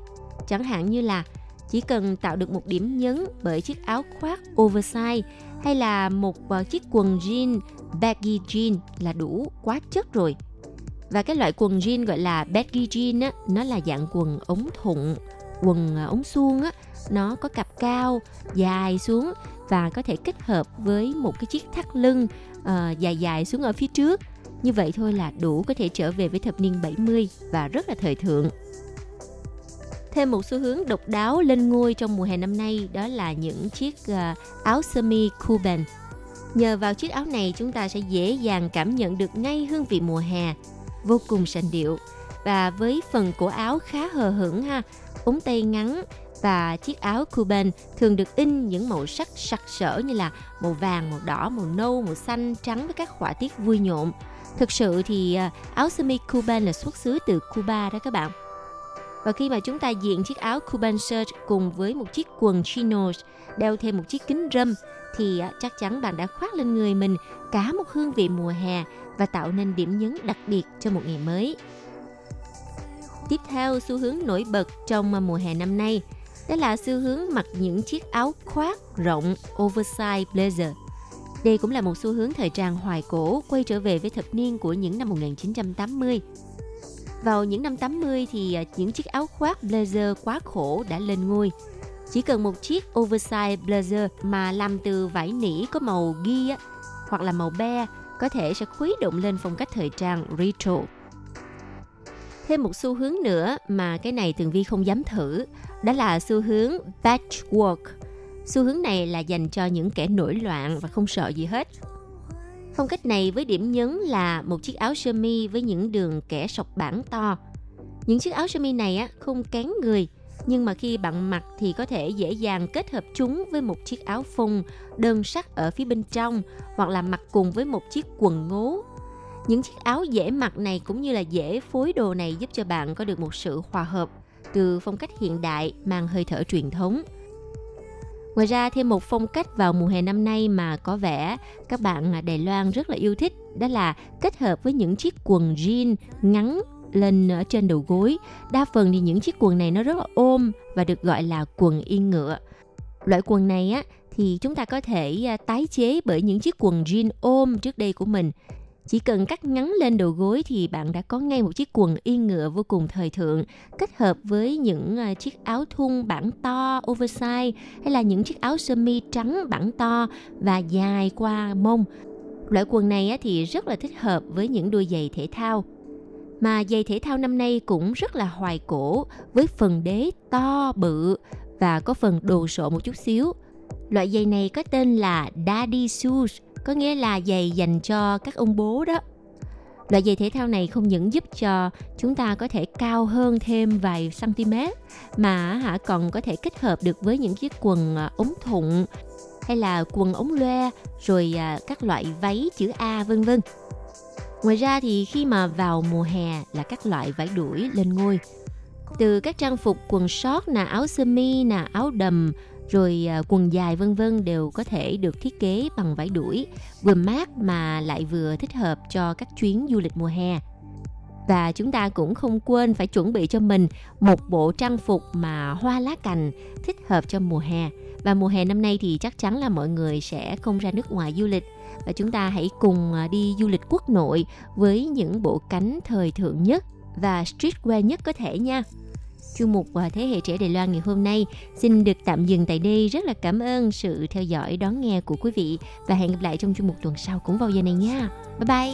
Chẳng hạn như là chỉ cần tạo được một điểm nhấn bởi chiếc áo khoác oversize hay là một ờ, chiếc quần jean, baggy jean là đủ quá chất rồi. Và cái loại quần jean gọi là baggy jean á, nó là dạng quần ống thụng, quần à, ống suông á nó có cặp cao dài xuống và có thể kết hợp với một cái chiếc thắt lưng uh, dài dài xuống ở phía trước như vậy thôi là đủ có thể trở về với thập niên 70 và rất là thời thượng. Thêm một xu hướng độc đáo lên ngôi trong mùa hè năm nay đó là những chiếc uh, áo sơ mi Cuban. Nhờ vào chiếc áo này chúng ta sẽ dễ dàng cảm nhận được ngay hương vị mùa hè, vô cùng sành điệu. Và với phần cổ áo khá hờ hững ha, ống tay ngắn và chiếc áo Cuban thường được in những màu sắc sặc sỡ như là màu vàng, màu đỏ, màu nâu, màu xanh, trắng với các họa tiết vui nhộn. Thực sự thì à, áo sơ mi Cuban là xuất xứ từ Cuba đó các bạn. Và khi mà chúng ta diện chiếc áo Cuban shirt cùng với một chiếc quần chinos, đeo thêm một chiếc kính râm thì à, chắc chắn bạn đã khoác lên người mình cả một hương vị mùa hè và tạo nên điểm nhấn đặc biệt cho một ngày mới. Tiếp theo, xu hướng nổi bật trong mùa hè năm nay đó là xu hướng mặc những chiếc áo khoác rộng oversize blazer. Đây cũng là một xu hướng thời trang hoài cổ quay trở về với thập niên của những năm 1980. Vào những năm 80 thì à, những chiếc áo khoác blazer quá khổ đã lên ngôi. Chỉ cần một chiếc oversize blazer mà làm từ vải nỉ có màu ghi á, hoặc là màu be có thể sẽ khuấy động lên phong cách thời trang retro. Thêm một xu hướng nữa mà cái này Tường Vi không dám thử, đó là xu hướng patchwork. Xu hướng này là dành cho những kẻ nổi loạn và không sợ gì hết. Phong cách này với điểm nhấn là một chiếc áo sơ mi với những đường kẻ sọc bản to. Những chiếc áo sơ mi này á, không kén người, nhưng mà khi bạn mặc thì có thể dễ dàng kết hợp chúng với một chiếc áo phông, đơn sắc ở phía bên trong, hoặc là mặc cùng với một chiếc quần ngố những chiếc áo dễ mặc này cũng như là dễ phối đồ này giúp cho bạn có được một sự hòa hợp từ phong cách hiện đại mang hơi thở truyền thống. Ngoài ra, thêm một phong cách vào mùa hè năm nay mà có vẻ các bạn Đài Loan rất là yêu thích, đó là kết hợp với những chiếc quần jean ngắn lên ở trên đầu gối. Đa phần thì những chiếc quần này nó rất là ôm và được gọi là quần yên ngựa. Loại quần này á, thì chúng ta có thể à, tái chế bởi những chiếc quần jean ôm trước đây của mình chỉ cần cắt ngắn lên đầu gối thì bạn đã có ngay một chiếc quần yên ngựa vô cùng thời thượng, kết hợp với những à, chiếc áo thun bản to, oversize, hay là những chiếc áo sơ mi trắng bản to và dài qua mông. Loại quần này thì rất là thích hợp với những đôi giày thể thao. Mà giày thể thao năm nay cũng rất là hoài cổ, với phần đế to bự và có phần đồ sộ một chút xíu. Loại giày này có tên là Daddy Shoes, có nghĩa là giày dành cho các ông bố đó loại giày thể thao này không những giúp cho chúng ta có thể cao hơn thêm vài cm mà hả còn có thể kết hợp được với những chiếc quần à, ống thụng hay là quần ống loe rồi à, các loại váy chữ A, vân vân. Ngoài ra thì khi mà vào mùa hè là các loại vải đuổi lên ngôi. Từ các trang phục quần short nè, áo sơ mi nè, áo đầm rồi à, quần dài vân vân đều có thể được thiết kế bằng vải đuổi vừa mát mà lại vừa thích hợp cho các chuyến du lịch mùa hè. Và chúng ta cũng không quên phải chuẩn bị cho mình một bộ trang phục mà hoa lá cành thích hợp cho mùa hè. Và mùa hè năm nay thì chắc chắn là mọi người sẽ không ra nước ngoài du lịch và chúng ta hãy cùng à, đi du lịch quốc nội với những bộ cánh thời thượng nhất và streetwear nhất có thể nha chuyên mục và Thế hệ trẻ Đài Loan ngày hôm nay xin được tạm dừng tại đây. Rất là cảm ơn sự theo dõi, đón nghe của quý vị và hẹn gặp lại trong chuyên mục tuần sau cũng vào giờ này nha. Bye bye.